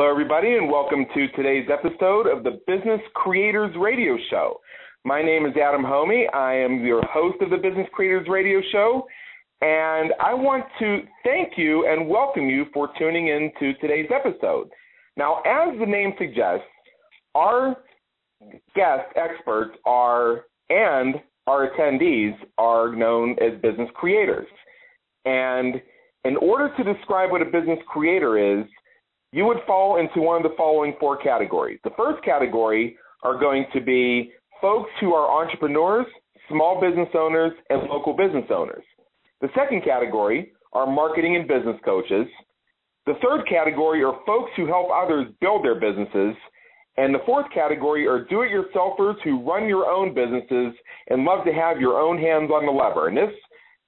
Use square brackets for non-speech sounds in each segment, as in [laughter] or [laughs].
Hello, everybody, and welcome to today's episode of the Business Creators Radio Show. My name is Adam Hommey. I am your host of the Business Creators Radio Show, and I want to thank you and welcome you for tuning in to today's episode. Now, as the name suggests, our guest experts are and our attendees are known as business creators. And in order to describe what a business creator is, you would fall into one of the following four categories. The first category are going to be folks who are entrepreneurs, small business owners, and local business owners. The second category are marketing and business coaches. The third category are folks who help others build their businesses. And the fourth category are do it yourselfers who run your own businesses and love to have your own hands on the lever. And this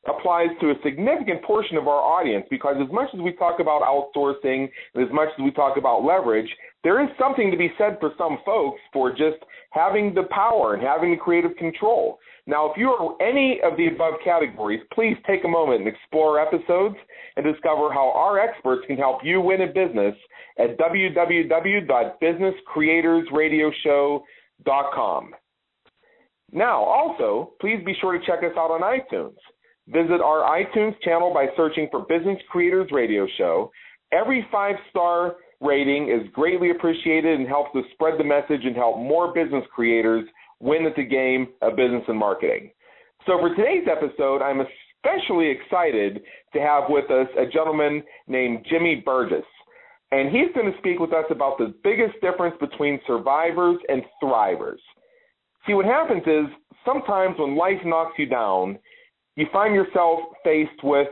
applies to a significant portion of our audience because as much as we talk about outsourcing and as much as we talk about leverage, there is something to be said for some folks for just having the power and having the creative control. Now, if you are any of the above categories, please take a moment and explore episodes and discover how our experts can help you win a business at www.businesscreatorsradioshow.com. Now, also, please be sure to check us out on iTunes. Visit our iTunes channel by searching for Business Creators Radio Show. Every five star rating is greatly appreciated and helps us spread the message and help more business creators win at the game of business and marketing. So, for today's episode, I'm especially excited to have with us a gentleman named Jimmy Burgess. And he's going to speak with us about the biggest difference between survivors and thrivers. See, what happens is sometimes when life knocks you down, you find yourself faced with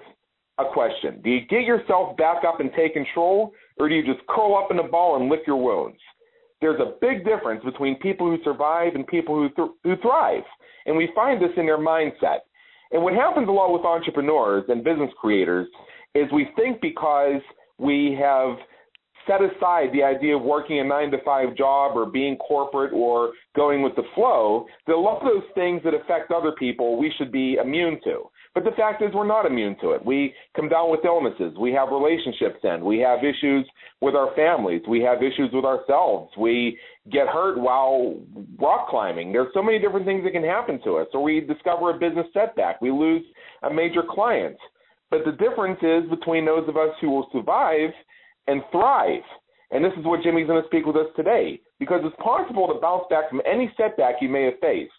a question. Do you get yourself back up and take control, or do you just curl up in a ball and lick your wounds? There's a big difference between people who survive and people who, th- who thrive. And we find this in their mindset. And what happens a lot with entrepreneurs and business creators is we think because we have set aside the idea of working a nine to five job or being corporate or going with the flow, that a lot of those things that affect other people we should be immune to. But the fact is, we're not immune to it. We come down with illnesses. We have relationships end. We have issues with our families. We have issues with ourselves. We get hurt while rock climbing. There's so many different things that can happen to us. Or we discover a business setback. We lose a major client. But the difference is between those of us who will survive and thrive. And this is what Jimmy's going to speak with us today because it's possible to bounce back from any setback you may have faced.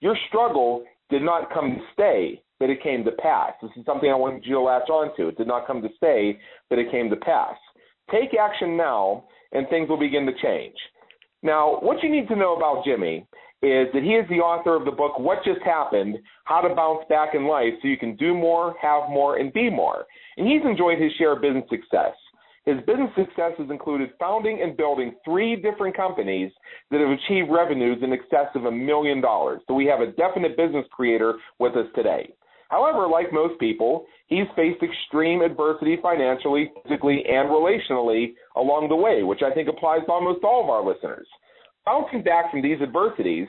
Your struggle did not come to stay, but it came to pass. This is something I want you to latch on to. It did not come to stay, but it came to pass. Take action now, and things will begin to change. Now, what you need to know about Jimmy is that he is the author of the book What Just Happened How to Bounce Back in Life So You Can Do More, Have More, and Be More. And he's enjoyed his share of business success. His business successes included founding and building three different companies that have achieved revenues in excess of a million dollars. So we have a definite business creator with us today. However, like most people, he's faced extreme adversity financially, physically, and relationally along the way, which I think applies to almost all of our listeners. Bouncing back from these adversities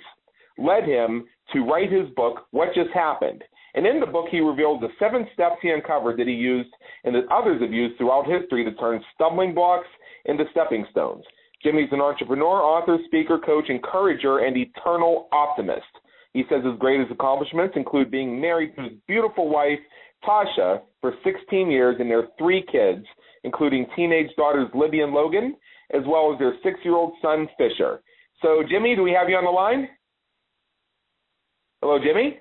led him to write his book, What Just Happened. And in the book, he revealed the seven steps he uncovered that he used and that others have used throughout history to turn stumbling blocks into stepping stones. Jimmy's an entrepreneur, author, speaker, coach, encourager, and eternal optimist. He says his greatest accomplishments include being married to his beautiful wife, Tasha, for 16 years and their three kids, including teenage daughters Libby and Logan, as well as their six year old son, Fisher. So, Jimmy, do we have you on the line? Hello, Jimmy?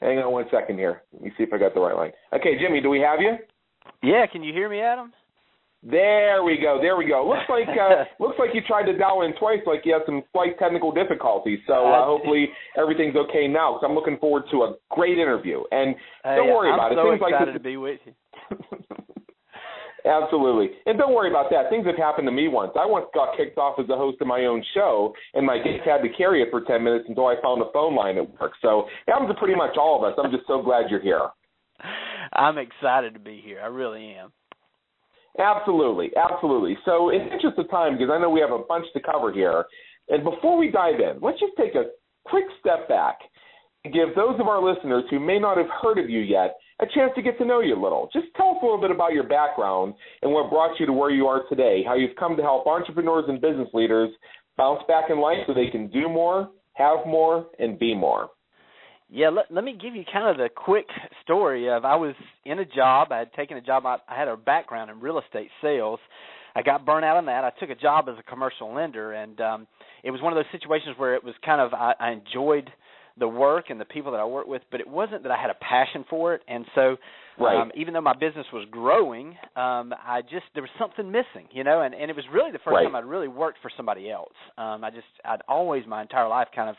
Hang on one second here. Let me see if I got the right line. Okay, Jimmy, do we have you? Yeah, can you hear me, Adam? There we go. There we go. Looks [laughs] like uh, looks like you tried to dial in twice, like you had some slight technical difficulties. So uh, hopefully everything's okay now. Because I'm looking forward to a great interview. And don't worry I'm about so it. Things excited like to be with you. [laughs] Absolutely. And don't worry about that. Things have happened to me once. I once got kicked off as the host of my own show, and my guest had to carry it for 10 minutes until I found a phone line at work. So it happens to pretty much all of us. I'm just so glad you're here. I'm excited to be here. I really am. Absolutely. Absolutely. So, in the interest of time, because I know we have a bunch to cover here, and before we dive in, let's just take a quick step back and give those of our listeners who may not have heard of you yet a chance to get to know you a little. Just tell us a little bit about your background and what brought you to where you are today, how you've come to help entrepreneurs and business leaders bounce back in life so they can do more, have more, and be more. Yeah, let, let me give you kind of the quick story of I was in a job. I had taken a job. I, I had a background in real estate sales. I got burnt out on that. I took a job as a commercial lender, and um, it was one of those situations where it was kind of I, I enjoyed the work and the people that I worked with, but it wasn't that I had a passion for it. And so, right. um, even though my business was growing, um, I just there was something missing, you know. And and it was really the first right. time I'd really worked for somebody else. Um, I just I'd always my entire life kind of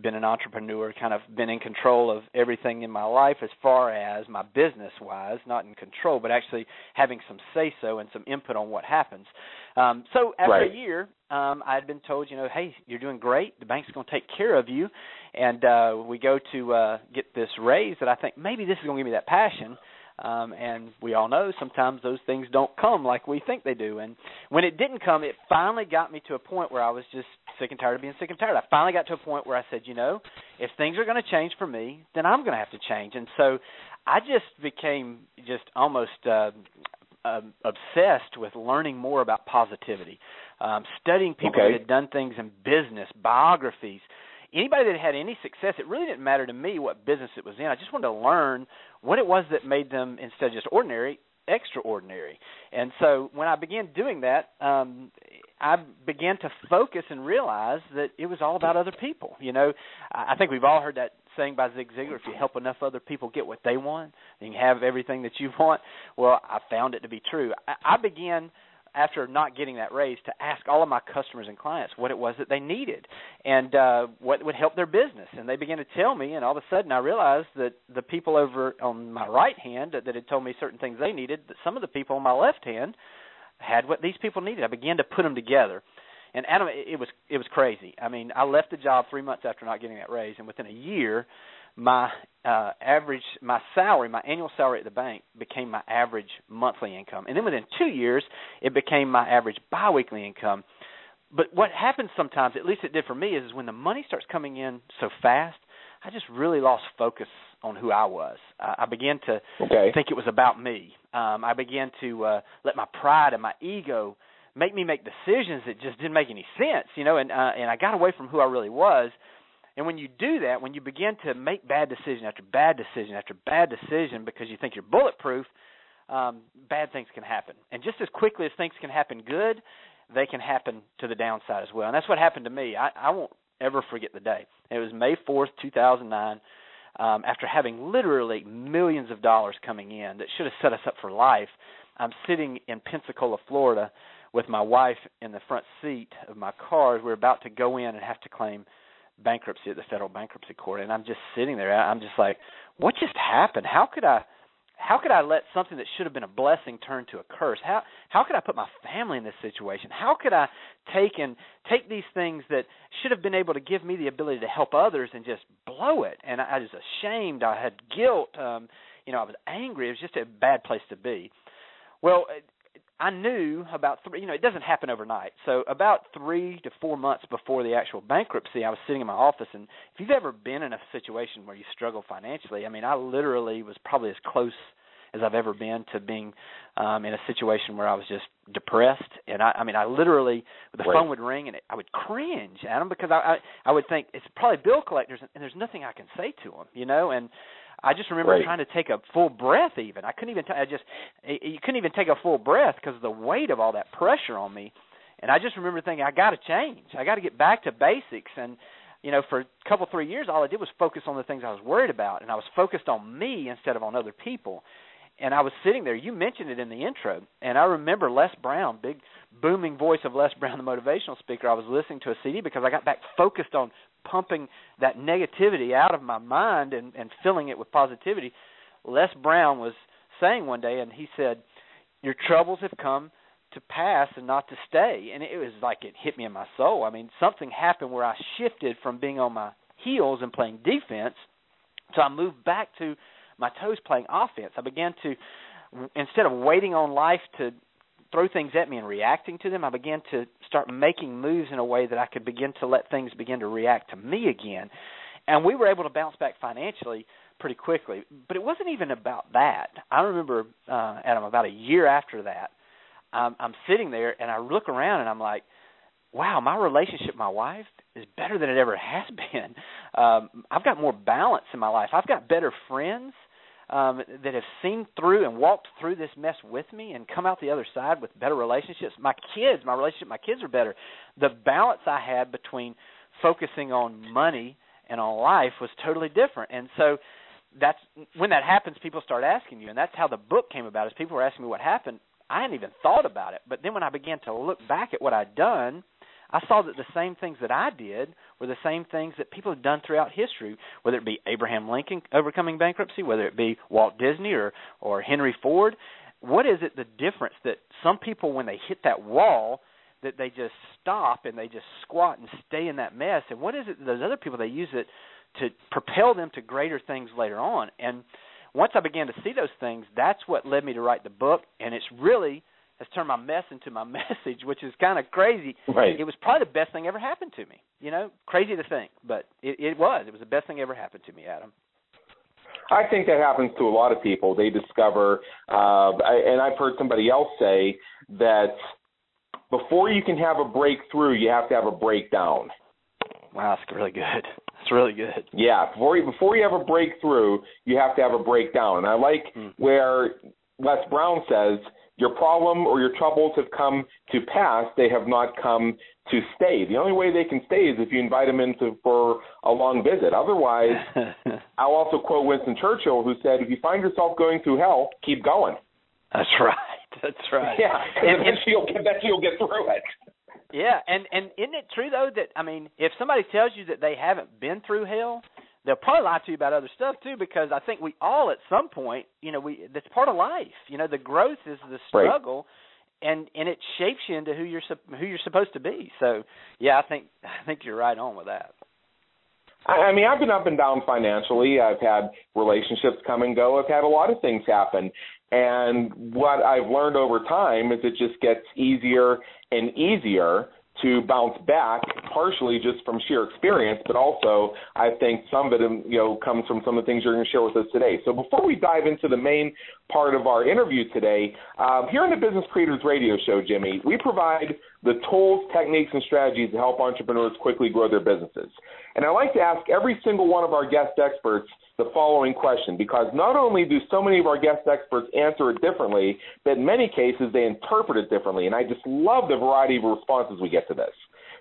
been an entrepreneur, kind of been in control of everything in my life as far as my business wise, not in control, but actually having some say so and some input on what happens. Um, so after right. a year, um, I had been told, you know, hey, you're doing great. The bank's going to take care of you, and uh, we go to uh, get this raise that I think maybe this is going to give me that passion. Um, and we all know sometimes those things don't come like we think they do. And when it didn't come, it finally got me to a point where I was just sick and tired of being sick and tired. I finally got to a point where I said, you know, if things are going to change for me, then I'm going to have to change. And so I just became just almost uh, uh, obsessed with learning more about positivity, um, studying people okay. that had done things in business, biographies. Anybody that had any success, it really didn't matter to me what business it was in. I just wanted to learn what it was that made them, instead of just ordinary, extraordinary. And so when I began doing that, um, I began to focus and realize that it was all about other people. You know, I think we've all heard that saying by Zig Ziglar: "If you help enough other people get what they want, then you have everything that you [laughs] want." Well, I found it to be true. I, I began after not getting that raise to ask all of my customers and clients what it was that they needed and uh what would help their business. And they began to tell me and all of a sudden I realized that the people over on my right hand that, that had told me certain things they needed that some of the people on my left hand had what these people needed. I began to put them together. And Adam it, it was it was crazy. I mean I left the job 3 months after not getting that raise and within a year my uh average my salary my annual salary at the bank became my average monthly income and then within 2 years it became my average biweekly income but what happens sometimes at least it did for me is, is when the money starts coming in so fast I just really lost focus on who I was. Uh, I began to okay. think it was about me. Um, I began to uh, let my pride and my ego make me make decisions that just didn't make any sense, you know. And uh, and I got away from who I really was. And when you do that, when you begin to make bad decision after bad decision after bad decision because you think you're bulletproof, um, bad things can happen. And just as quickly as things can happen good, they can happen to the downside as well. And that's what happened to me. I, I won't ever forget the day. It was May 4th, 2009. Um, after having literally millions of dollars coming in that should have set us up for life, I'm sitting in Pensacola, Florida, with my wife in the front seat of my car. We're about to go in and have to claim bankruptcy at the federal bankruptcy court and I'm just sitting there I'm just like what just happened? How could I how could I let something that should have been a blessing turn to a curse? How how could I put my family in this situation? How could I take and take these things that should have been able to give me the ability to help others and just blow it? And I, I was ashamed. I had guilt. Um you know I was angry. It was just a bad place to be. Well I knew about three. You know, it doesn't happen overnight. So about three to four months before the actual bankruptcy, I was sitting in my office, and if you've ever been in a situation where you struggle financially, I mean, I literally was probably as close as I've ever been to being um in a situation where I was just depressed and I I mean I literally the right. phone would ring and it, I would cringe Adam because I, I I would think it's probably bill collectors and there's nothing I can say to them you know and I just remember right. trying to take a full breath. Even I couldn't even. T- I just you couldn't even take a full breath because of the weight of all that pressure on me. And I just remember thinking, I got to change. I got to get back to basics. And you know, for a couple three years, all I did was focus on the things I was worried about, and I was focused on me instead of on other people. And I was sitting there. You mentioned it in the intro, and I remember Les Brown, big booming voice of Les Brown, the motivational speaker. I was listening to a CD because I got back focused on pumping that negativity out of my mind and, and filling it with positivity. Les Brown was saying one day, and he said, "Your troubles have come to pass and not to stay." And it was like it hit me in my soul. I mean, something happened where I shifted from being on my heels and playing defense, so I moved back to my toes playing offense. I began to instead of waiting on life to throw things at me and reacting to them, I began to start making moves in a way that I could begin to let things begin to react to me again. and we were able to bounce back financially pretty quickly. But it wasn't even about that. I remember, uh, Adam, about a year after that, I'm, I'm sitting there and I look around and I'm like, wow, my relationship with my wife is better than it ever has [laughs] been. Um, I've got more balance in my life. I've got better friends um, that have seen through and walked through this mess with me and come out the other side with better relationships. My kids, my relationship, my kids are better. The balance I had between focusing on money and on life was totally different. And so that's when that happens people start asking you and that's how the book came about is people were asking me what happened i hadn't even thought about it but then when i began to look back at what i'd done i saw that the same things that i did were the same things that people have done throughout history whether it be abraham lincoln overcoming bankruptcy whether it be walt disney or or henry ford what is it the difference that some people when they hit that wall that they just stop and they just squat and stay in that mess and what is it those other people they use it to propel them to greater things later on. And once I began to see those things, that's what led me to write the book. And it's really has turned my mess into my [laughs] message, which is kind of crazy. Right. It was probably the best thing ever happened to me. You know, crazy to think, but it, it was. It was the best thing ever happened to me, Adam. I think that happens to a lot of people. They discover, uh, and I've heard somebody else say that before you can have a breakthrough, you have to have a breakdown. Wow, that's really good. That's really good. Yeah, before you before you have a breakthrough, you have to have a breakdown. And I like mm. where Les Brown says, "Your problem or your troubles have come to pass; they have not come to stay. The only way they can stay is if you invite them into for a long visit. Otherwise, [laughs] I'll also quote Winston Churchill, who said, "If you find yourself going through hell, keep going." That's right. [laughs] That's right. Yeah, and, [laughs] eventually you'll, eventually you'll get through it. Yeah, and and isn't it true though that I mean, if somebody tells you that they haven't been through hell, they'll probably lie to you about other stuff too. Because I think we all at some point, you know, we that's part of life. You know, the growth is the struggle, right. and and it shapes you into who you're who you're supposed to be. So yeah, I think I think you're right on with that. I mean, I've been up and down financially. I've had relationships come and go. I've had a lot of things happen. And what I've learned over time is it just gets easier and easier to bounce back, partially just from sheer experience, but also I think some of it, you know, comes from some of the things you're going to share with us today. So before we dive into the main part of our interview today, um, here on the Business Creators Radio Show, Jimmy, we provide the tools, techniques, and strategies to help entrepreneurs quickly grow their businesses. And I like to ask every single one of our guest experts the following question because not only do so many of our guest experts answer it differently, but in many cases they interpret it differently. And I just love the variety of responses we get to this.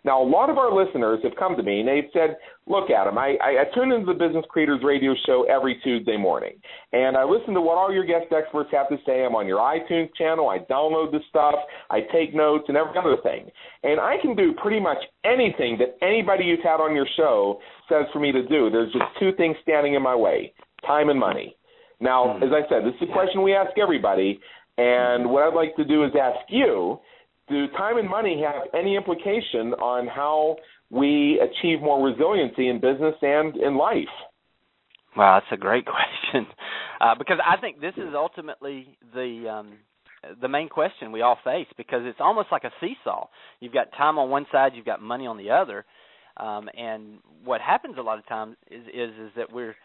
Now, a lot of our listeners have come to me and they've said, Look, Adam, I, I, I tune into the Business Creators Radio Show every Tuesday morning, and I listen to what all your guest experts have to say. I'm on your iTunes channel. I download the stuff. I take notes and every other thing. And I can do pretty much anything that anybody you've had on your show says for me to do. There's just two things standing in my way time and money. Now, hmm. as I said, this is a question we ask everybody. And what I'd like to do is ask you do time and money have any implication on how we achieve more resiliency in business and in life? Wow, that's a great [laughs] question uh, because I think this is ultimately the um, the main question we all face because it's almost like a seesaw. You've got time on one side, you've got money on the other, um, and what happens a lot of times is is is that we're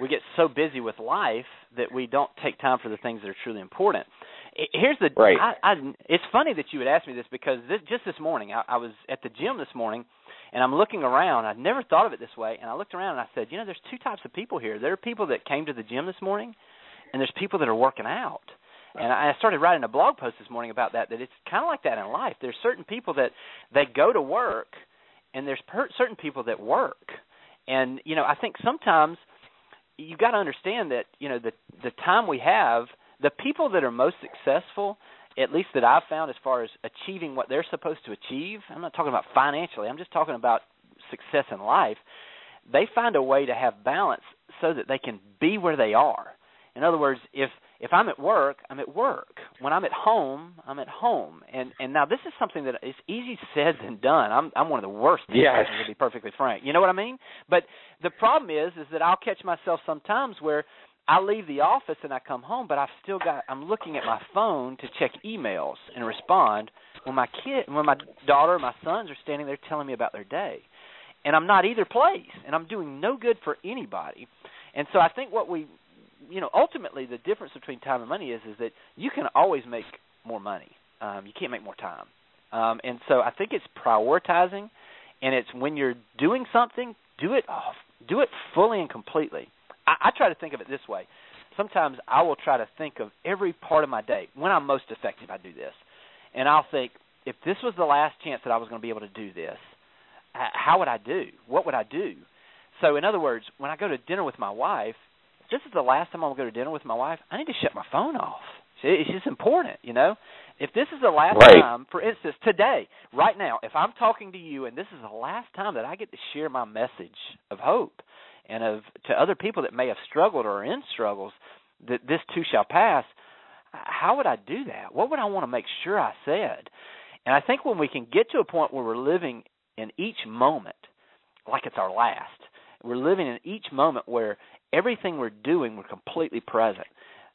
we get so busy with life that we don't take time for the things that are truly important. Here's the right. I, I, it's funny that you would ask me this because this, just this morning I, I was at the gym this morning and I'm looking around. I'd never thought of it this way, and I looked around and I said, you know, there's two types of people here. There are people that came to the gym this morning, and there's people that are working out. And I started writing a blog post this morning about that. That it's kind of like that in life. There's certain people that they go to work, and there's per- certain people that work. And you know, I think sometimes you got to understand that you know the the time we have the people that are most successful, at least that I've found as far as achieving what they're supposed to achieve, I'm not talking about financially, I'm just talking about success in life. They find a way to have balance so that they can be where they are. In other words, if if I'm at work, I'm at work. When I'm at home, I'm at home. And and now this is something that is easy said than done. I'm I'm one of the worst yes. to be perfectly frank. You know what I mean? But the problem is is that I'll catch myself sometimes where I leave the office and I come home, but I've still got I'm looking at my phone to check emails and respond when my kid when my daughter or my sons are standing there telling me about their day. and I'm not either place, and I'm doing no good for anybody. And so I think what we, you know, ultimately the difference between time and money is is that you can always make more money. Um, you can't make more time. Um, and so I think it's prioritizing, and it's when you're doing something, do it off, do it fully and completely. I, I try to think of it this way. Sometimes I will try to think of every part of my day when I'm most effective. I do this, and I'll think if this was the last chance that I was going to be able to do this, how would I do? What would I do? So, in other words, when I go to dinner with my wife, if this is the last time I'm going to go to dinner with my wife, I need to shut my phone off. It's just important, you know. If this is the last right. time, for instance, today, right now, if I'm talking to you and this is the last time that I get to share my message of hope and of to other people that may have struggled or are in struggles, that this too shall pass, how would I do that? What would I want to make sure I said? And I think when we can get to a point where we're living in each moment like it's our last, we're living in each moment where everything we're doing, we're completely present.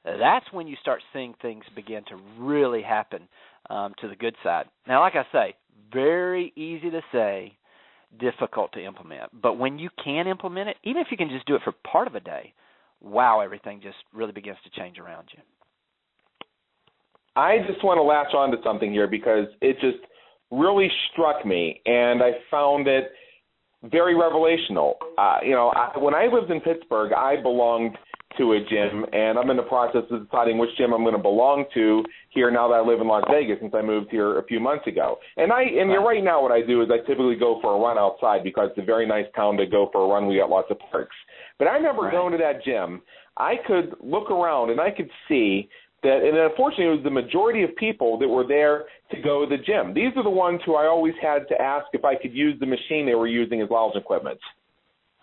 That's when you start seeing things begin to really happen um, to the good side. Now, like I say, very easy to say, difficult to implement. But when you can implement it, even if you can just do it for part of a day, wow, everything just really begins to change around you. I just want to latch on to something here because it just really struck me, and I found it very revelational. Uh, you know, I, when I lived in Pittsburgh, I belonged to a gym, and I'm in the process of deciding which gym I'm going to belong to here now that I live in Las Vegas since I moved here a few months ago. And I and right. right now what I do is I typically go for a run outside because it's a very nice town to go for a run. We got lots of parks. But I remember right. going to that gym. I could look around and I could see that, and unfortunately, it was the majority of people that were there to go to the gym. These are the ones who I always had to ask if I could use the machine they were using as as equipment.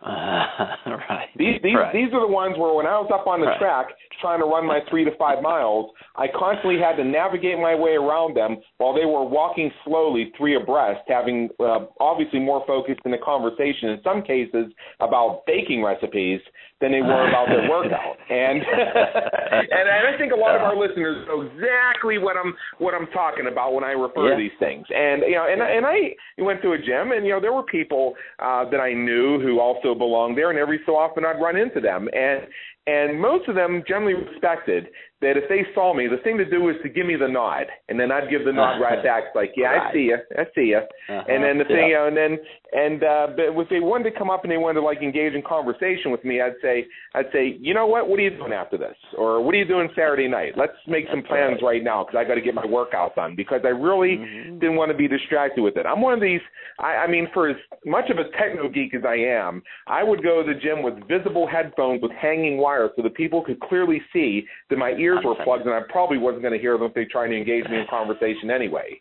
Uh, [laughs] right. These these right. these are the ones where when I was up on the right. track trying to run my three to five miles, I constantly had to navigate my way around them while they were walking slowly three abreast, having uh, obviously more focused in the conversation in some cases about baking recipes than they were about their [laughs] workout. And [laughs] and, I think a lot of our listeners know exactly what I'm what I'm talking about when I refer yeah. to these things. And you know, and and I went to a gym, and you know, there were people uh, that I knew who also belonged there, and every so often I'd run into them, and and most of them generally respected that if they saw me, the thing to do was to give me the nod, and then I'd give the nod right [laughs] back, like, "Yeah, right. I see you, I see you." Uh-huh. And then the thing, yeah. you know, and then and uh, but if they wanted to come up and they wanted to like engage in conversation with me, I'd say, I'd say, you know what? What are you doing after this? Or what are you doing Saturday night? Let's make some plans right, right now because I got to get my workout done because I really mm-hmm. didn't want to be distracted with it. I'm one of these. I, I mean, for as much of a techno geek as I am, I would go to the gym with visible headphones with hanging wires so that people could clearly see that my ears were plugged and I probably wasn't going to hear them if they tried to engage me in conversation anyway.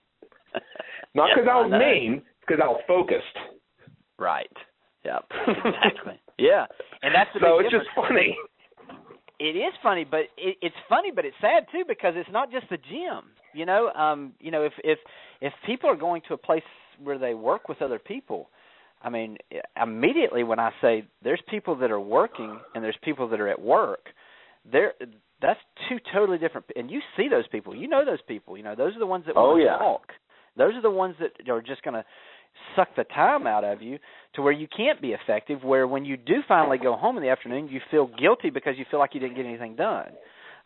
[laughs] Not because yep, I was mean, because I was focused. Right. Yep. [laughs] exactly. yeah, and that's the so it's just funny. It is funny, but it, it's funny, but it's sad too because it's not just the gym. You know, um, you know, if if if people are going to a place where they work with other people, I mean, immediately when I say there's people that are working and there's people that are at work, there that's two totally different. And you see those people, you know those people. You know, those are the ones that oh, yeah. to talk. Those are the ones that are just going to suck the time out of you to where you can't be effective. Where when you do finally go home in the afternoon, you feel guilty because you feel like you didn't get anything done.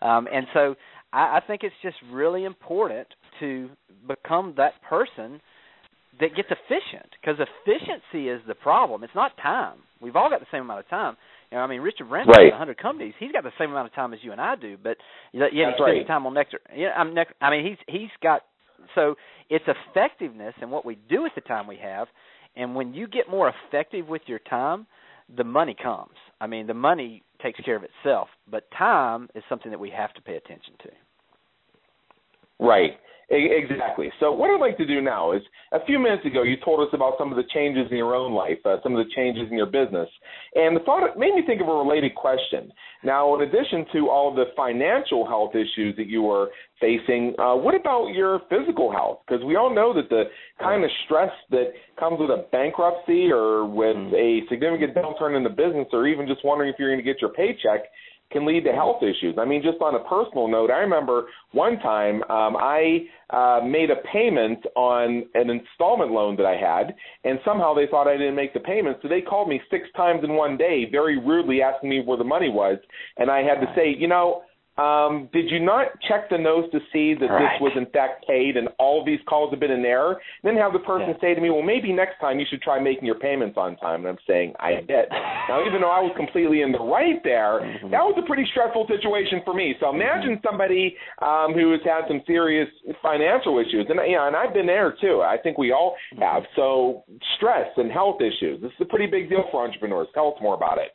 Um, and so I, I think it's just really important to become that person that gets efficient because efficiency is the problem. It's not time. We've all got the same amount of time. You know, I mean, Richard Branson right. has 100 companies. He's got the same amount of time as you and I do, but yet he spends right. time on Necker. Yeah, I'm Necker. I mean, he's he's got so it's effectiveness and what we do with the time we have. And when you get more effective with your time, the money comes. I mean, the money takes care of itself, but time is something that we have to pay attention to. Right. Exactly. So what I'd like to do now is, a few minutes ago, you told us about some of the changes in your own life, uh, some of the changes in your business, and the thought made me think of a related question. Now, in addition to all of the financial health issues that you were facing, uh, what about your physical health? Because we all know that the kind of stress that comes with a bankruptcy or with a significant downturn in the business, or even just wondering if you're going to get your paycheck, can lead to health issues. I mean, just on a personal note, I remember one time um, I uh, made a payment on an installment loan that I had, and somehow they thought I didn't make the payment, so they called me six times in one day, very rudely asking me where the money was, and I had to say, you know, um, did you not check the notes to see that right. this was in fact paid and all of these calls have been in error? And then have the person yeah. say to me, well, maybe next time you should try making your payments on time. And I'm saying, I did. now, even though I was completely in the right there, mm-hmm. that was a pretty stressful situation for me. So imagine mm-hmm. somebody um, who has had some serious financial issues. And, know, and I've been there too. I think we all mm-hmm. have. So stress and health issues. This is a pretty big deal for entrepreneurs. Tell us more about it.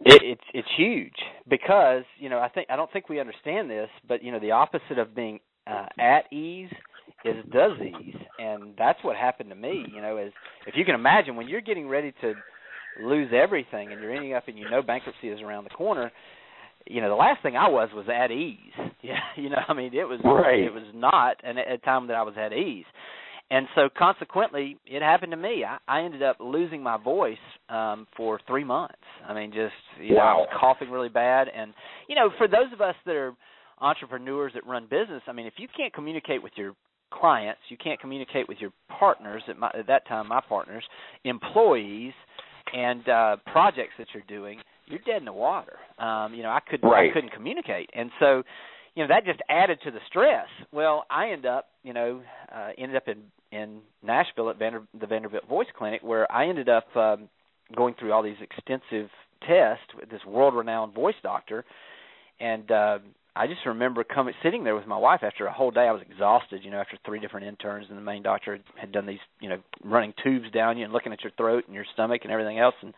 It, it's it's huge because you know I think I don't think we understand this, but you know the opposite of being uh, at ease is disease, and that's what happened to me. You know, is if you can imagine when you're getting ready to lose everything and you're ending up and you know bankruptcy is around the corner. You know, the last thing I was was at ease. [laughs] Yeah, you know, I mean, it was right. it was not an, a time that I was at ease and so consequently it happened to me. I i ended up losing my voice um for three months. I mean just you wow. know i was coughing really bad. And you know for those of us that are entrepreneurs that run business i mean if you can't communicate with your clients you can't communicate with your partners at, my, at that time my partners employees and uh projects that you're doing you're dead in the water. Um you know i couldn't right. i couldn't communicate. And so you know that just added to the stress. Well i end up you know uh ended up in in Nashville at Vander, the Vanderbilt Voice Clinic, where I ended up um, going through all these extensive tests with this world-renowned voice doctor, and uh, I just remember coming sitting there with my wife after a whole day. I was exhausted, you know, after three different interns, and the main doctor had, done these, you know, running tubes down you and looking at your throat and your stomach and everything else, and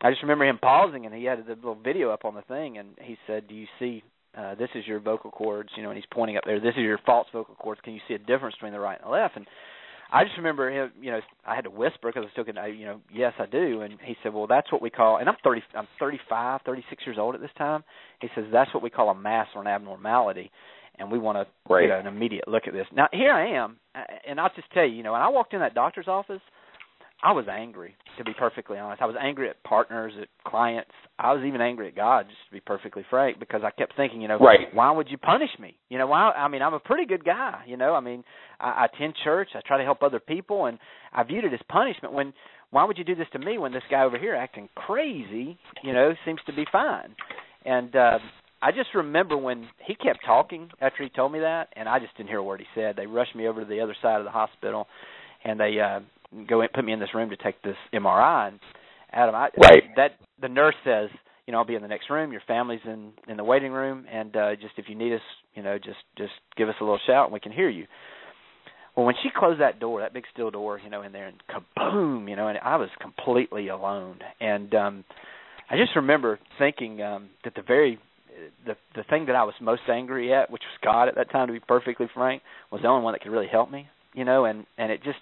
I just remember him pausing, and he had the little video up on the thing, and he said, "Do you see uh, this is your vocal cords, you know, and he's pointing up there. This is your false vocal cords. Can you see a difference between the right and the left? And I just remember him, you know, I had to whisper because I still could, you know, yes, I do. And he said, well, that's what we call, and I'm 30, I'm 35, 36 years old at this time. He says that's what we call a mass or an abnormality, and we want to right. get an immediate look at this. Now here I am, and I'll just tell you, you know, when I walked in that doctor's office, I was angry, to be perfectly honest. I was angry at partners, at clients. I was even angry at God, just to be perfectly frank, because I kept thinking, you know, right. why would you punish me? You know, why? I mean, I'm a pretty good guy. You know, I mean, I, I attend church. I try to help other people, and I viewed it as punishment. When why would you do this to me when this guy over here acting crazy, you know, seems to be fine? And uh, I just remember when he kept talking after he told me that, and I just didn't hear a word he said. They rushed me over to the other side of the hospital, and they uh, go in, put me in this room to take this MRI. And Adam, I, right. that the nurse says, you know, I'll be in the next room. Your family's in in the waiting room, and uh, just if you need us, you know, just just give us a little shout, and we can hear you. Well, when she closed that door, that big steel door, you know, in there, and kaboom, you know, and I was completely alone. And um I just remember thinking um that the very the the thing that I was most angry at, which was God at that time, to be perfectly frank, was the only one that could really help me. You know, and and it just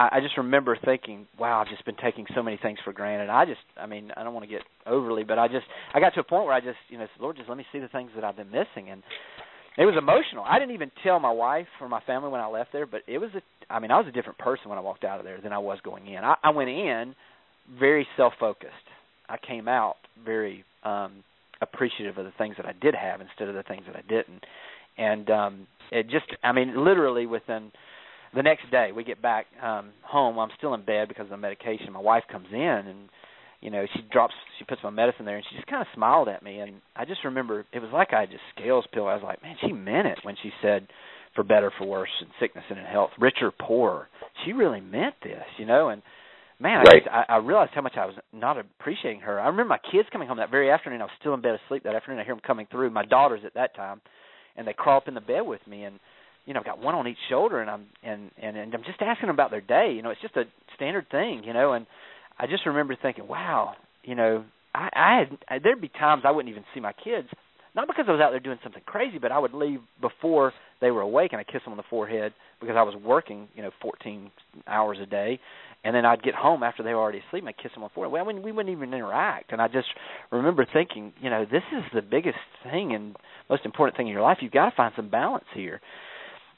I, I just remember thinking, wow, I've just been taking so many things for granted. I just, I mean, I don't want to get overly, but I just, I got to a point where I just, you know, said, Lord, just let me see the things that I've been missing, and it was emotional. I didn't even tell my wife or my family when I left there, but it was a, I mean, I was a different person when I walked out of there than I was going in. I, I went in very self-focused. I came out very um appreciative of the things that I did have instead of the things that I didn't. And um it just I mean literally within the next day we get back um home. I'm still in bed because of the medication. My wife comes in and you know she drops she puts my medicine there and she just kind of smiled at me. And i just remember it was like i just scales pill i was like man she meant it when she said for better for worse in sickness and in health rich or poor she really meant this you know? And man right. I, I realized how much i was not appreciating her. I remember my kids coming home that very afternoon. I was still in bed asleep that afternoon. I hear them coming through. My daughters at that time. And they crawl up in the bed with me and you know, I've got one on each shoulder, and I'm and and and I'm just asking them about their day. You know, it's just a standard thing, you know. And I just remember thinking, wow, you know, I, I had I, there'd be times I wouldn't even see my kids, not because I was out there doing something crazy, but I would leave before they were awake, and I kiss them on the forehead because I was working, you know, 14 hours a day, and then I'd get home after they were already asleep, and I'd kiss them on the forehead. Well, I mean, we wouldn't even interact, and I just remember thinking, you know, this is the biggest thing and most important thing in your life. You've got to find some balance here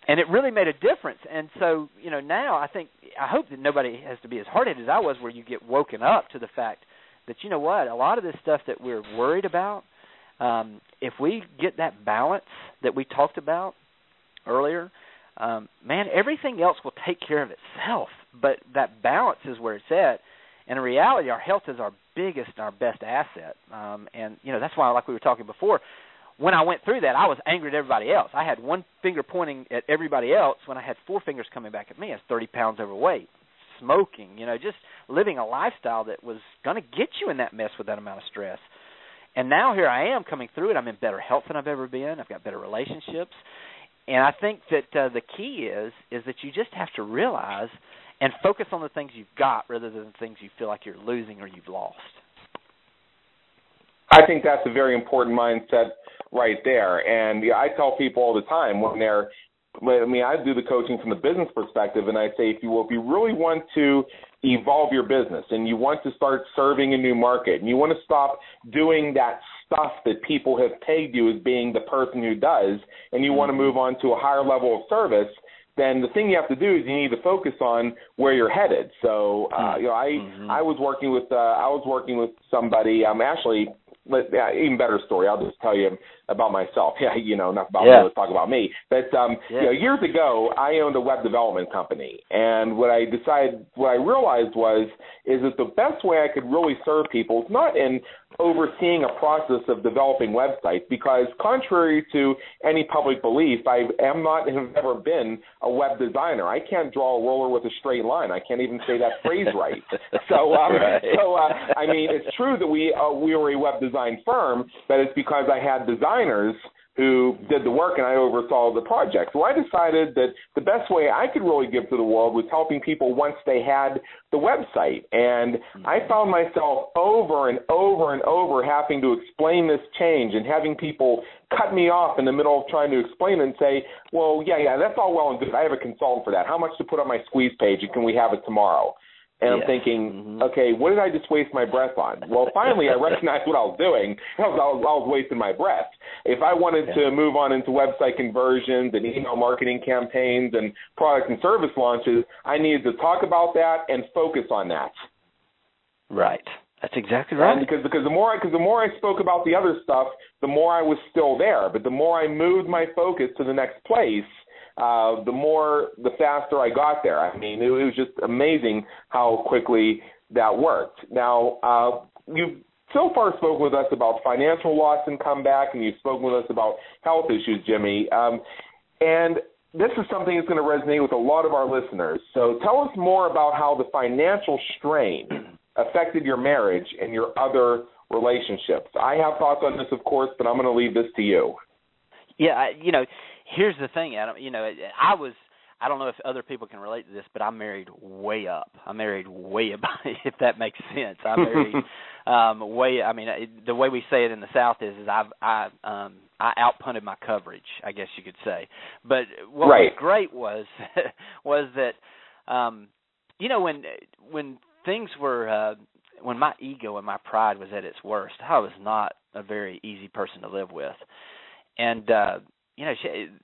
and it really made a difference. And so, you know, now I think I hope that nobody has to be as hard headed as I was, where you get woken up to the fact that you know what, a lot of this stuff that we're worried about, um, if we get that balance that we talked about earlier, um, man, everything else will take care of itself. But that balance is where it's at. And in reality, our health is our biggest and our best asset. Um, and you know that's why, like we were talking before, when I went through that, I was angry at everybody else. I had one finger pointing at everybody else when I had four fingers coming back at me. I was 30 pounds overweight, smoking, you know, just living a lifestyle that was going to get you in that mess with that amount of stress. And now here I am coming through it. I'm in better health than I've ever been. I've got better relationships. And I think that uh, the key is is that you just have to realize and focus on the things you've got rather than the things you feel like you're losing or you've lost. I think that's a very important mindset right there. And yeah, I tell people all the time when they're I mean, I do the coaching from the business perspective, and I say if you will, if you really want to evolve your business and you want to start serving a new market and you want to stop doing that stuff that people have pegged you as being the person who does, and you want to mm-hmm. move on to a higher level of service, then the thing you have to do is you need to focus on where you're headed. So, uh, you know, I mm-hmm. I was working with uh, I was working with somebody. I'm um, actually but yeah, even better story. I'll just tell you about myself. [laughs] Yeah, you know, not about yeah. me. Let's talk about me. But um, yeah. you know, years ago, I owned a web development company, and what I decided, what I realized was, is that the best way I could really serve people is not in overseeing a process of developing websites, because contrary to any public belief, I am not have ever been a web designer. I can't draw a roller with a straight line. I can't even say that phrase right. [laughs] So, um, right. so uh, I mean, it's true that we uh, we were a web design firm, but it's because I had designers who did the work and I oversaw the project. So I decided that the best way I could really give to the world was helping people once they had the website. And I mm-hmm. found myself over and over and over having to explain this change and having people cut me off in the middle of trying to explain it and say, well, yeah, yeah, that's all well and good. I have a consultant for that. How much to put on my squeeze page and can we have it tomorrow? And I'm thinking, mm-hmm. okay, what did I just waste my breath on? Well, finally, I [laughs] recognized what I was doing. [laughs] I was, I was, I was wasting my breath. If I wanted yeah. to move on into website conversions and email marketing campaigns and product and service launches, I needed to talk about that and focus on that. Right. That's exactly right. And because because the more I because the more I spoke about the other stuff, the more I was still there. But the more I moved my focus to the next place, uh, the more, the faster I got there. I mean, it, it was just amazing how quickly that worked. Now, uh, you've so far spoken with us about financial loss and comeback, and you've spoken with us about health issues, Jimmy. Um, and this is something that's going to resonate with a lot of our listeners. So tell us more about how the financial strain affected your marriage and your other relationships. I have thoughts on this, of course, but I'm going to leave this to you. Yeah, you know, here's the thing, Adam. You know, I was. I don't know if other people can relate to this, but I married way up. I married way [laughs] above, if that makes sense. I married [laughs] um way. I mean, the way we say it in the South is, is I've I um I outpunted my coverage, I guess you could say. But what right. was great was [laughs] was that um you know when when things were uh when my ego and my pride was at its worst, I was not a very easy person to live with. And uh you know,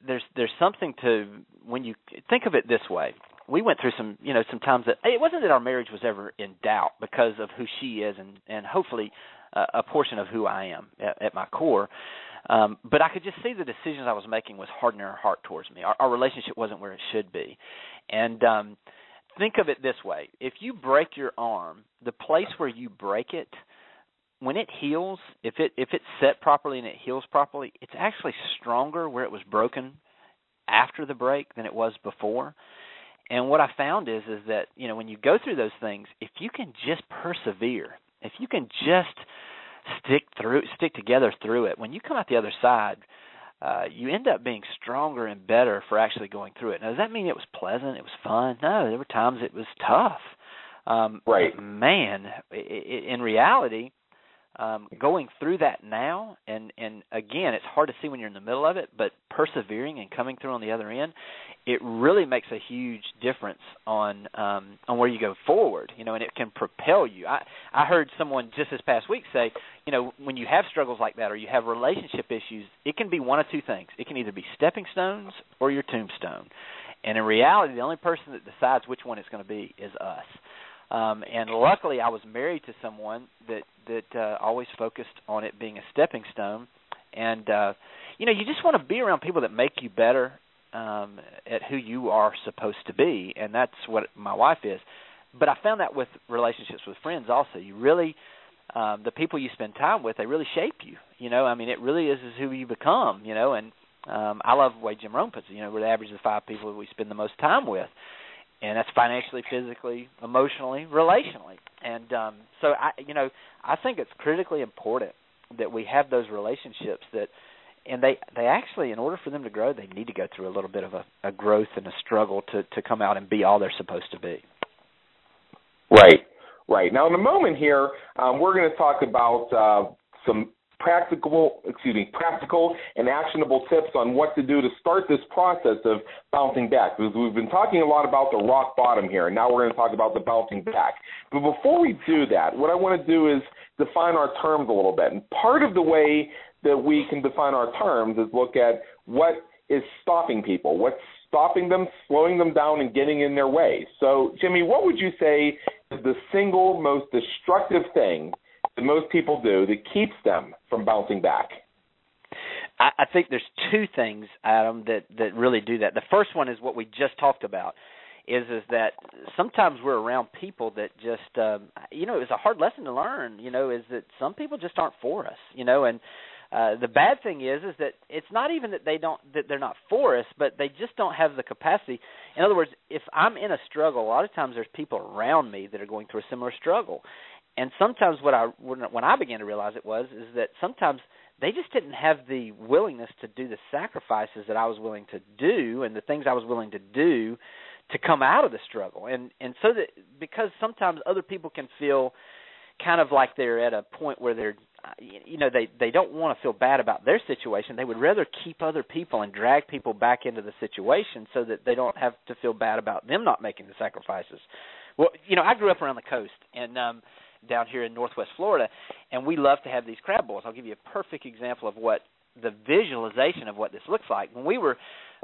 there's there's something to when you think of it this way. We went through some, you know, some times that it wasn't that our marriage was ever in doubt because of who she is and and hopefully uh, a portion of who I am at, at my core. Um, but I could just see the decisions I was making was hardening her heart towards me. Our, our relationship wasn't where it should be, and um, think of it this way: if you break your arm, the place where you break it when it heals, if it if it's set properly and it heals properly, it's actually stronger where it was broken after the break than it was before. And what I found is is that, you know, when you go through those things, if you can just persevere, if you can just stick through stick together through it, when you come out the other side, uh, you end up being stronger and better for actually going through it. Now, does that mean it was pleasant? It was fun? No, there were times it was tough. Um, right. Man, in reality, um, going through that now, and and again, it's hard to see when you're in the middle of it, but persevering and coming through on the other end, it really makes a huge difference on um, on where you go forward. You know, and it can propel you. I I heard someone just this past week say, you know, when you have struggles like that or you have relationship issues, it can be one of two things. It can either be stepping stones or your tombstone. And in reality, the only person that decides which one it's going to be is us. Um, and luckily, I was married to someone that that uh, always focused on it being a stepping stone. and uh you know you just want to be around people that make you better um at who you are supposed to be. And that's what my wife is. But i found that with relationships with friends also. You really um the people you spend time with they really shape you. You know i mean it really is, is who you become you know. And um i love the way jim rohn puts it you know we're the average of the five people we spend the most time with and that's financially physically emotionally relationally. And um so i you know i think it's critically important that we have those relationships that and they they actually in order for them to grow they need to go through a little bit of a, a growth and a struggle to to come out and be all they're supposed to be. Right. Right. Now in a moment here um, we're going to talk about uh, some practical excuse me practical and actionable tips on what to do to start this process of bouncing back. Because we've been talking a lot about the rock bottom here and now we're going to talk about the bouncing back. But before we do that what i want to do is define our terms a little bit. And part of the way that we can define our terms is look at what is stopping people what's stopping them slowing them down and getting in their way. So jimmy what would you say is the single most destructive thing that most people do that keeps them from bouncing back? I, I think there's two things, Adam, that that really do that. The first one is what we just talked about. Is is that sometimes we're around people that just um you know it's a hard lesson to learn you know is that some people just aren't for us you know and uh the bad thing is is that it's not even that they don't that they're not for us but they just don't have the capacity in other words if i'm in a struggle a lot of times there's people around me that are going through a similar struggle and sometimes what I when, when I began to realize it was is that sometimes they just didn't have the willingness to do the sacrifices that I was willing to do and the things I was willing to do to come out of the struggle. And and so that because sometimes other people can feel kind of like they're at a point where they're you know they they don't want to feel bad about their situation they would rather keep other people and drag people back into the situation so that they don't have to feel bad about them not making the sacrifices well you know i grew up around the coast and um down here in Northwest Florida, and we love to have these crab boils. I'll give you a perfect example of what the visualization of what this looks like. When we were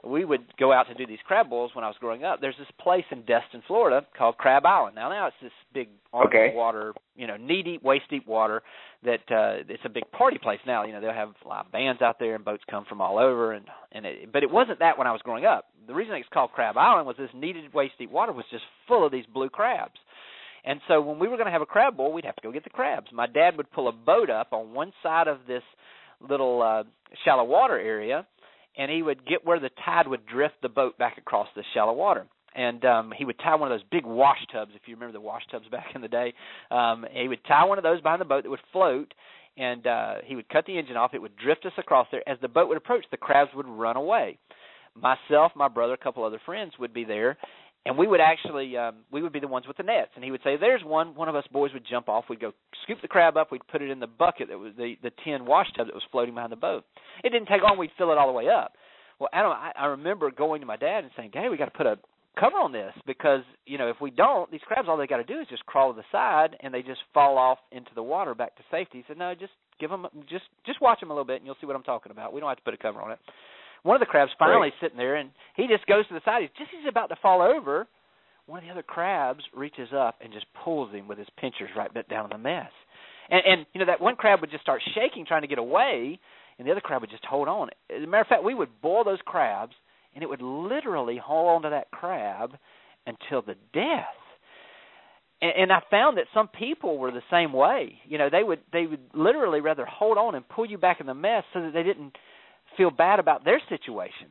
we would go out to do these crab boils when I was growing up. There's this place in Destin, Florida called Crab Island. Now now it's this big okay. water, you know, knee deep, waist deep water that uh it's a big party place now. You know, they'll have live bands out there and boats come from all over and and it, but it wasn't that when I was growing up. The reason it's called Crab Island was this knee deep, waist deep water was just full of these blue crabs. And so when we were going to have a crab boil, we'd have to go get the crabs. My dad would pull a boat up on one side of this little uh, shallow water area, and he would get where the tide would drift the boat back across the shallow water. And um he would tie one of those big wash tubs, if you remember the wash tubs back in the day. Um he would tie one of those behind the boat that would float and uh he would cut the engine off, it would drift us across there. As the boat would approach, the crabs would run away myself, my brother, a couple other friends would be there, and we would actually um we would be the ones with the nets. And he would say there's one one of us boys would jump off. We'd go scoop the crab up. We'd put it in the bucket that was the the tin wash tub that was floating behind the boat. It didn't take long. We'd fill it all the way up. Well adam i, I remember going to my dad and saying "Hey, we got to put a cover on this because you know if we don't these crabs all they got to do is just crawl to the side and they just fall off into the water back to safety. He said no just give them just just watch them a little bit and you'll see what i'm talking about. We don't have to put a cover on it one of the crabs finally right. sitting there, and he just goes to the side. He's just he's about to fall over. One of the other crabs reaches up and just pulls him with his pinchers right down in the mess. And and you know that one crab would just start shaking, trying to get away, and the other crab would just hold on. As a matter of fact, we would boil those crabs, and it would literally hold on to that crab until the death. And, and I found that some people were the same way. You know, they would they would literally rather hold on and pull you back in the mess so that they didn't feel bad about their situation.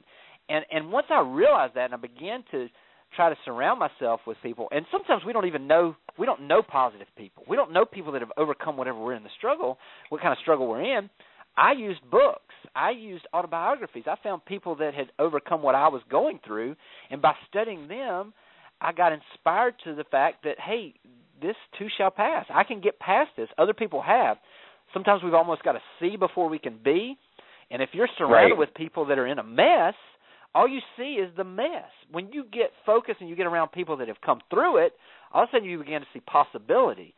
And and once I realized that and I began to try to surround myself with people and sometimes we don't even know we don't know positive people. We don't know people that have overcome whatever we're in the struggle, what kind of struggle we're in. I used books. I used autobiographies. I found people that had overcome what I was going through and by studying them I got inspired to the fact that hey, this too shall pass. I can get past this. Other people have. Sometimes we've almost got to see before we can be and if you're surrounded right. with people that are in a mess, all you see is the mess. When you get focused and you get around people that have come through it, all of a sudden you begin to see possibility.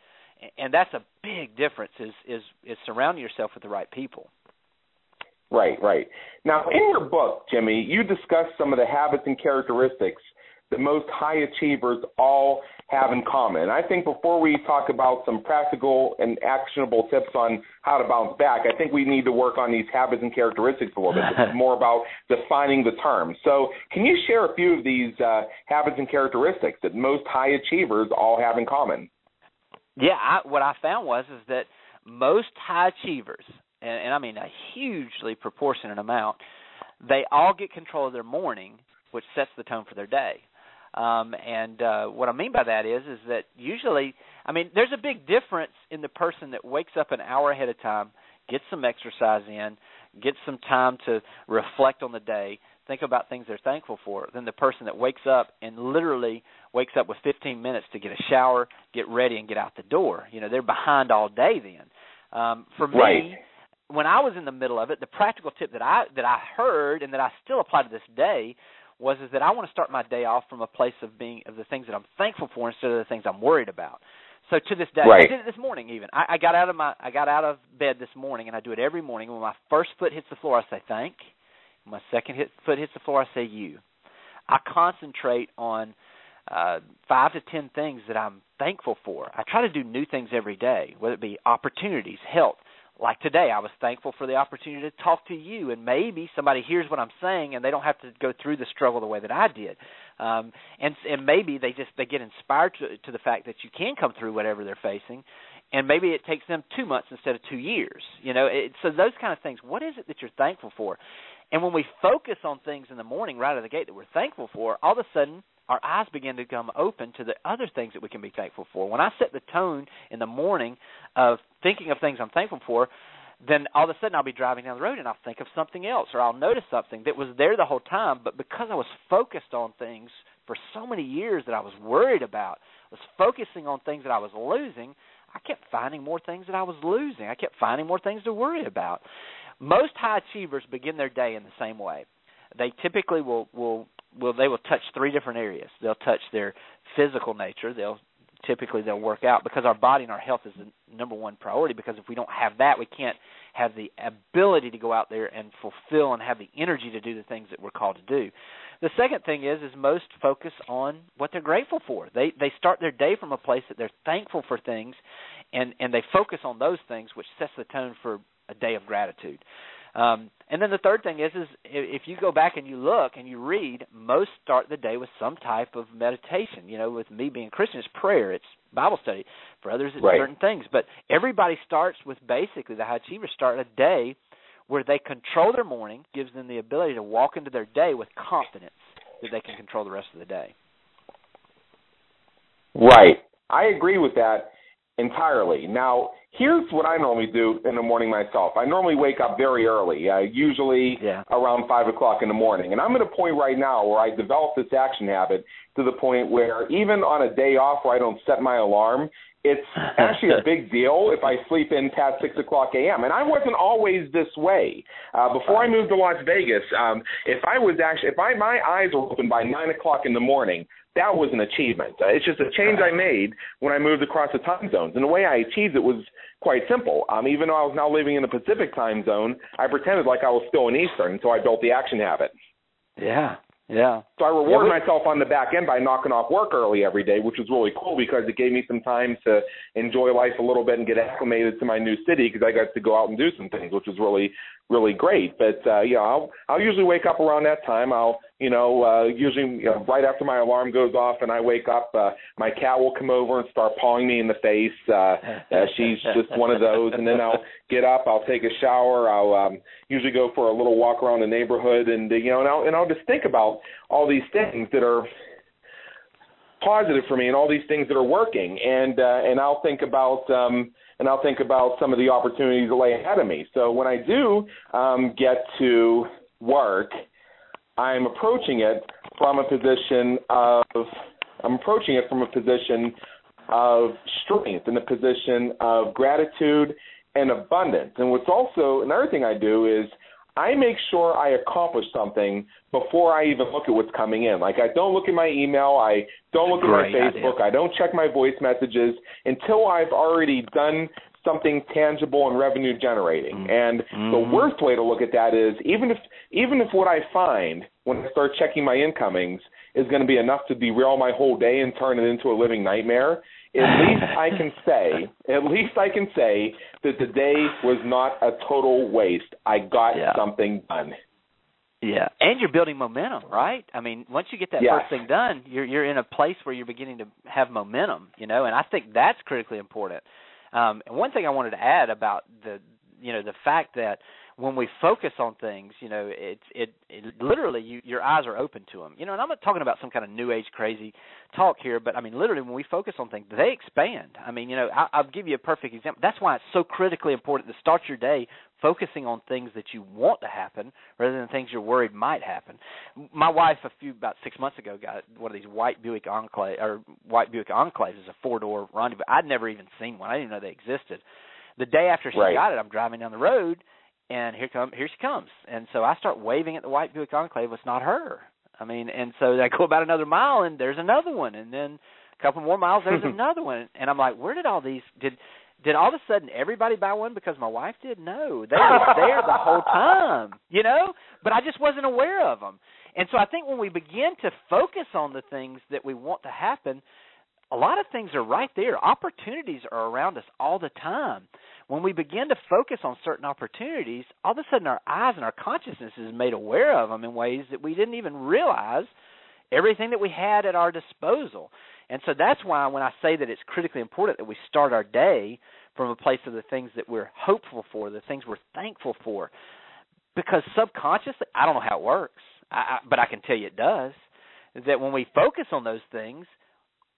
And that's a big difference is is is surrounding yourself with the right people. Right, right. Now, in your book, Jimmy, you discuss some of the habits and characteristics that most high achievers all have in common. I think before we talk about some practical and actionable tips on how to bounce back, I think we need to work on these habits and characteristics a little bit. [laughs] This is more about defining the term. So, can you share a few of these uh, habits and characteristics that most high achievers all have in common? Yeah, I, what I found was is that most high achievers, and, and I mean a hugely proportionate amount, they all get control of their morning, which sets the tone for their day. Um, and uh, what I mean by that is, is that usually, I mean, there's a big difference in the person that wakes up an hour ahead of time, gets some exercise in, gets some time to reflect on the day, think about things they're thankful for, than the person that wakes up and literally wakes up with 15 minutes to get a shower, get ready, and get out the door. You know, they're behind all day then. Um, for me, right. when I was in the middle of it, the practical tip that I that I heard and that I still apply to this day was is that I want to start my day off from a place of being of the things that I'm thankful for instead of the things I'm worried about. So to this day, right. I did it this morning even. I, I got out of my I got out of bed this morning and I do it every morning. When my first foot hits the floor, I say thank. When my second hit, foot hits the floor, I say you. I concentrate on uh five to ten things that I'm thankful for. I try to do new things every day, whether it be opportunities, health, like today i was thankful for the opportunity to talk to you and maybe somebody hears what i'm saying and they don't have to go through the struggle the way that i did. Um and and maybe they just they get inspired to to the fact that you can come through whatever they're facing and maybe it takes them 2 months instead of 2 years you know? It, so those kind of things what is it that you're thankful for? And when we focus on things in the morning right out of the gate that we're thankful for all of a sudden our eyes begin to become open to the other things that we can be thankful for. When I set the tone in the morning of thinking of things I'm thankful for, then all of a sudden I'll be driving down the road and I'll think of something else or I'll notice something that was there the whole time, but because I was focused on things for so many years that I was worried about, was focusing on things that I was losing, I kept finding more things that I was losing. I kept finding more things to worry about. Most high achievers begin their day in the same way. They typically will will will they will touch three different areas. They'll touch their physical nature. They'll typically they'll work out because our body and our health is the number one priority because if we don't have that we can't have the ability to go out there and fulfill and have the energy to do the things that we're called to do the second thing is is most focus on what they're grateful for they they start their day from a place that they're thankful for things and and they focus on those things which sets the tone for a day of gratitude um, and then the third thing is, is if you go back and you look and you read, most start the day with some type of meditation. You know, with me being Christian, it's prayer, it's Bible study. For others, it's right. certain things. But everybody starts with basically the high achievers start a day where they control their morning, gives them the ability to walk into their day with confidence that they can control the rest of the day. Right. I agree with that entirely. Now, here's what I normally do in the morning myself. I normally wake up very early, uh, usually yeah. around five o'clock in the morning, and I'm at a point right now where I developed this action habit to the point where even on a day off where I don't set my alarm, it's [laughs] actually a big deal if I sleep in past six o'clock a.m. And I wasn't always this way. Uh, before I moved to Las Vegas, um, if I was actually if I my eyes were open by nine o'clock in the morning, that was an achievement. Uh, it's just a change I made when I moved across the time zones. And the way I achieved it was quite simple. Um, even though I was now living in the Pacific time zone, I pretended like I was still in Eastern until I built the action habit. Yeah, yeah. So I rewarded yeah, myself on the back end by knocking off work early every day, which was really cool because it gave me some time to enjoy life a little bit and get acclimated to my new city because I got to go out and do some things, which was really really great. But uh, yeah, I'll I'll usually wake up around that time. I'll you know uh, usually you know, right after my alarm goes off and I wake up, uh, my cat will come over and start pawing me in the face. Uh, uh, she's just one of those. And then I'll get up, I'll take a shower, I'll um, usually go for a little walk around the neighborhood, and you know, and I'll and I'll just think about all these things that are positive for me and all these things that are working and uh, and I'll think about um and I'll think about some of the opportunities that lay ahead of me. So when I do um, get to work, I'm approaching it from a position of I'm approaching it from a position of strength and a position of gratitude and abundance. And what's also another thing I do is I make sure I accomplish something before I even look at what's coming in. Like I don't look at my email, I don't look at my Facebook, idea. I don't check my voice messages until I've already done something tangible and revenue generating. Mm-hmm. And mm-hmm. the worst way to look at that is even if even if what I find when I start checking my incomings is going to be enough to derail my whole day and turn it into a living nightmare, at least I can [laughs] say, at least I can say that the day was not a total waste. I got yeah. something done. Yeah, and you're building momentum, right? I mean, once you get that first thing done, you're you're in a place where you're beginning to have momentum, you know, and I think that's critically important. Um, and one thing I wanted to add about the you know the fact that when we focus on things, you know, it's it, it literally you, your eyes are open to them. You know, and I'm not talking about some kind of new age crazy talk here, but I mean literally when we focus on things, they expand. I mean, you know, I, I'll give you a perfect example. That's why it's so critically important to start your day focusing on things that you want to happen rather than things you're worried might happen. My wife a few about six months ago got one of these white Buick Enclave or white Buick Enclaves, is a four door rendezvous. I'd never even seen one. I didn't even know they existed. The day after she right. got it, I'm driving down the road and here come here she comes. And so I start waving at the white Buick Enclave. It's not her. I mean, and so I go about another mile, and there's another one, and then a couple more miles, there's [laughs] another one, and I'm like, where did all these did? Did all of a sudden everybody buy one because my wife did? No, they were [laughs] there the whole time, you know. But I just wasn't aware of them. And so I think when we begin to focus on the things that we want to happen, a lot of things are right there. Opportunities are around us all the time when we begin to focus on certain opportunities, all of a sudden our eyes and our consciousness is made aware of them in ways that we didn't even realize everything that we had at our disposal. And so that's why when I say that it's critically important that we start our day from a place of the things that we're hopeful for, the things we're thankful for. Because subconsciously, I don't know how it works, I, I, but I can tell you it does. That when we focus on those things,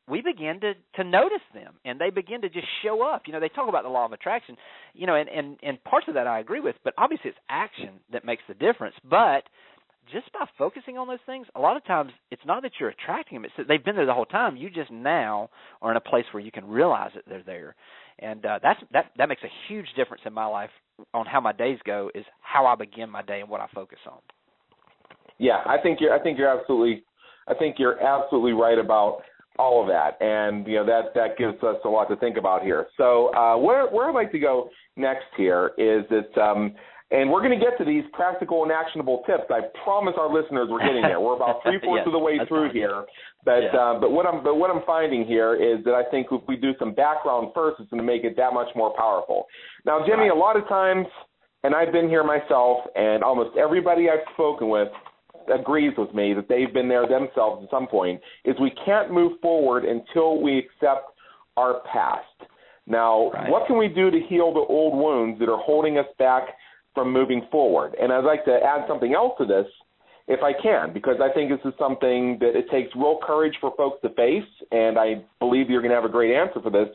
we begin to to notice them and they begin to just show up. You know they talk about the law of attraction you know and and and parts of that i agree with but obviously it's action that makes the difference. But just by focusing on those things a lot of times it's not that you're attracting them. It's that they've been there the whole time. You just now are in a place where you can realize that they're there. And uh that's that that makes a huge difference in my life on how my days go is how i begin my day and what i focus on. Yeah i think you're i think you're absolutely i think you're absolutely right about all of that, and you know that that gives us a lot to think about here. So uh, where where I'd like to go next here is that, um, and we're going to get to these practical and actionable tips. I promise our listeners we're getting there. We're about [laughs] three fourths yes, of the way through here, but yeah. uh, but what I'm but what I'm finding here is that I think if we do some background first, it's going to make it that much more powerful. Now, Jimmy, a lot of times, and I've been here myself, and almost everybody I've spoken with agrees with me that they've been there themselves at some point is we can't move forward until we accept our past. Now, right. what can we do to heal the old wounds that are holding us back from moving forward? And I'd like to add something else to this, if I can, because I think this is something that it takes real courage for folks to face, and I believe you're going to have a great answer for this.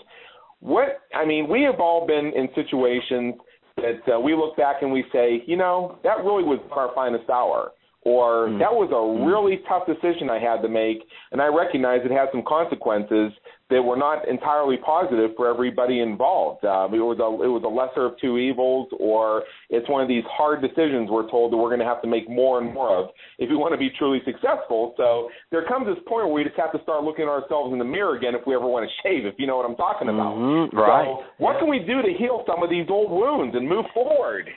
What I mean, we have all been in situations that uh, we look back and we say, you know, that really was our finest hour or mm. that was a mm. really tough decision I had to make, and I recognize it had some consequences that were not entirely positive for everybody involved. Um, it was a it was a lesser of two evils, or it's one of these hard decisions we're told that we're going to have to make more and more of if we want to be truly successful. So there comes this point where we just have to start looking at ourselves in the mirror again if we ever want to shave, if you know what I'm talking about. Mm-hmm. Right. So what can we do to heal some of these old wounds and move forward?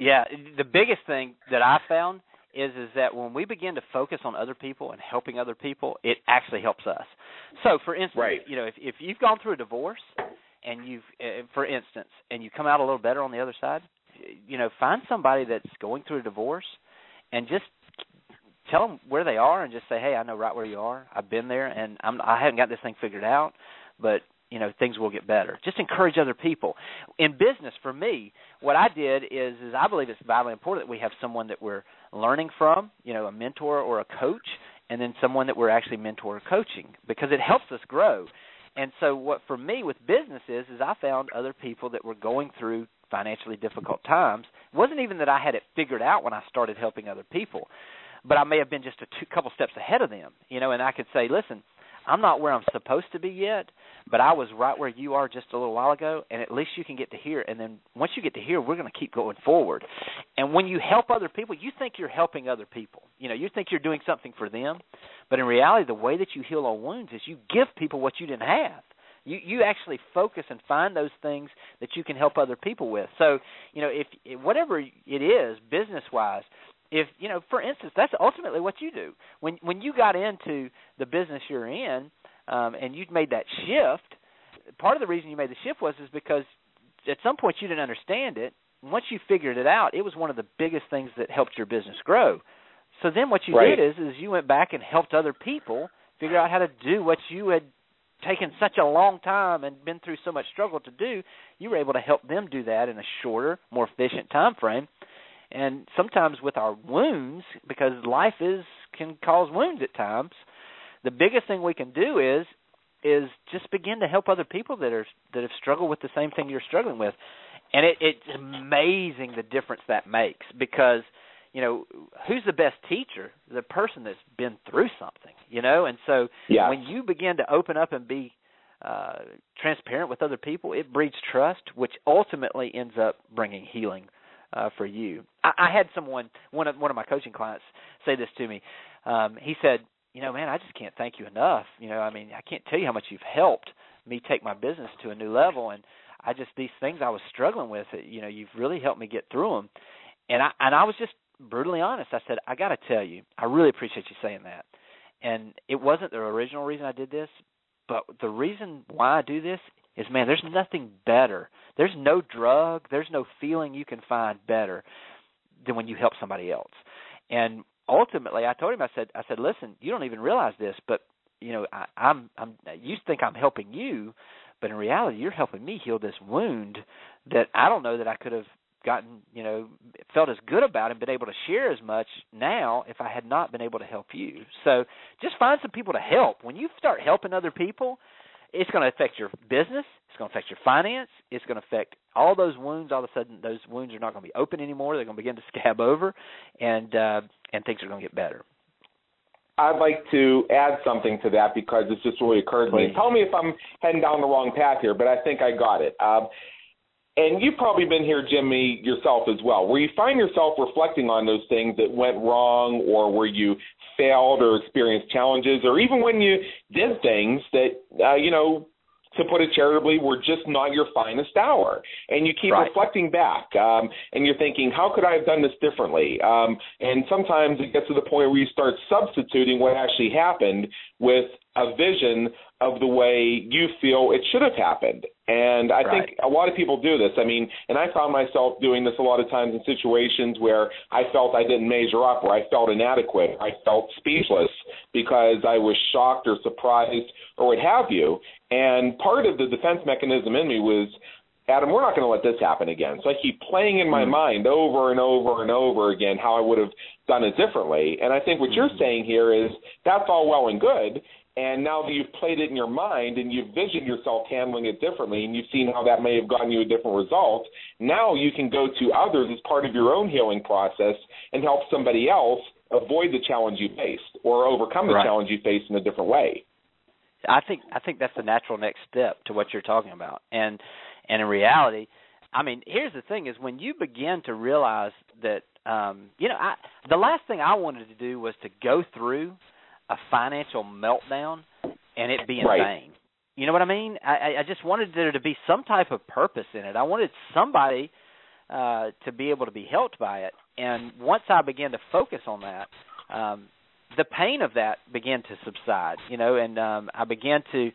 Yeah, the biggest thing that I found is is that when we begin to focus on other people and helping other people, it actually helps us. So, for instance, right. you know, if if you've gone through a divorce and you've, uh, for instance, and you come out a little better on the other side, you know, find somebody that's going through a divorce and just tell them where they are and just say, "Hey, I know right where you are. I've been there, and I'm I haven't got this thing figured out, but you know things will get better just encourage other people in business for me what i did is is i believe it's vitally important that we have someone that we're learning from you know a mentor or a coach and then someone that we're actually mentor coaching because it helps us grow. And so what for me with business is is i found other people that were going through financially difficult times. It wasn't even that i had it figured out when i started helping other people but i may have been just a two, couple steps ahead of them you know and i could say listen I'm not where I'm supposed to be yet, but I was right where you are just a little while ago, and at least you can get to here. And then once you get to here, we're going to keep going forward. And when you help other people, you think you're helping other people. You know, you think you're doing something for them, but in reality, the way that you heal all wounds is you give people what you didn't have. You you actually focus and find those things that you can help other people with. So, you know, if whatever it is, business wise, if you know for instance that's ultimately what you do when when you got into the business you're in um and you'd made that shift. Part of the reason you made the shift was is because at some point you didn't understand it. Once you figured it out it was one of the biggest things that helped your business grow. So then what you right. did is is you went back and helped other people figure out how to do what you had taken such a long time and been through so much struggle to do. You were able to help them do that in a shorter more efficient time frame and sometimes with our wounds because life is can cause wounds at times the biggest thing we can do is is just begin to help other people that are that have struggled with the same thing you're struggling with and it it's amazing the difference that makes because you know who's the best teacher the person that's been through something you know and so yes. when you begin to open up and be uh transparent with other people it breeds trust which ultimately ends up bringing healing uh, for you. I, I had someone, one of one of my coaching clients, say this to me. Um, he said, "You know, man, I just can't thank you enough. You know, I mean, I can't tell you how much you've helped me take my business to a new level, and I just these things I was struggling with. You know, you've really helped me get through them." And I and I was just brutally honest. I said, "I got to tell you, I really appreciate you saying that." And it wasn't the original reason I did this, but the reason why I do this is man, there's nothing better. There's no drug, there's no feeling you can find better than when you help somebody else. And ultimately, I told him, I said, I said, listen, you don't even realize this, but you know, I, I'm, I'm, you think I'm helping you, but in reality, you're helping me heal this wound that I don't know that I could have gotten, you know, felt as good about and been able to share as much now if I had not been able to help you. So just find some people to help. When you start helping other people, it's going to affect your business. It's going to affect your finance. It's going to affect all those wounds. All of a sudden, those wounds are not going to be open anymore. They're going to begin to [laughs] scab over, and uh, and things are going to get better. I'd like to add something to that because it's just really occurred to me. Tell me if I'm heading down the wrong path here, but I think I got it. Um, and you've probably been here, Jimmy, yourself as well, where you find yourself reflecting on those things that went wrong or where you failed or experienced challenges, or even when you did things that, uh, you know, to put it charitably, were just not your finest hour. And you keep right. reflecting back, um, and you're thinking, how could I have done this differently? Um, and sometimes it gets to the point where you start substituting what actually happened with a vision of the way you feel it should have happened. And I right. think a lot of people do this. I mean, and I found myself doing this a lot of times in situations where I felt I didn't measure up, or I felt inadequate, or I felt speechless because I was shocked or surprised or what have you. And part of the defense mechanism in me was, Adam, we're not going to let this happen again. So I keep playing in my mm-hmm. mind over and over and over again how I would have done it differently. And I think what mm-hmm. you're saying here is that's all well and good. And now that you've played it in your mind and you've visioned yourself handling it differently and you've seen how that may have gotten you a different result, now you can go to others as part of your own healing process and help somebody else avoid the challenge you faced or overcome the right. challenge you faced in a different way. I think I think that's the natural next step to what you're talking about. And and in reality, I mean, here's the thing is when you begin to realize that um you know, I the last thing I wanted to do was to go through a financial meltdown and it be in right. vain. You know what I mean? I, I just wanted there to be some type of purpose in it. I wanted somebody uh, to be able to be helped by it. And once I began to focus on that, um, the pain of that began to subside. You know, and um, I began to,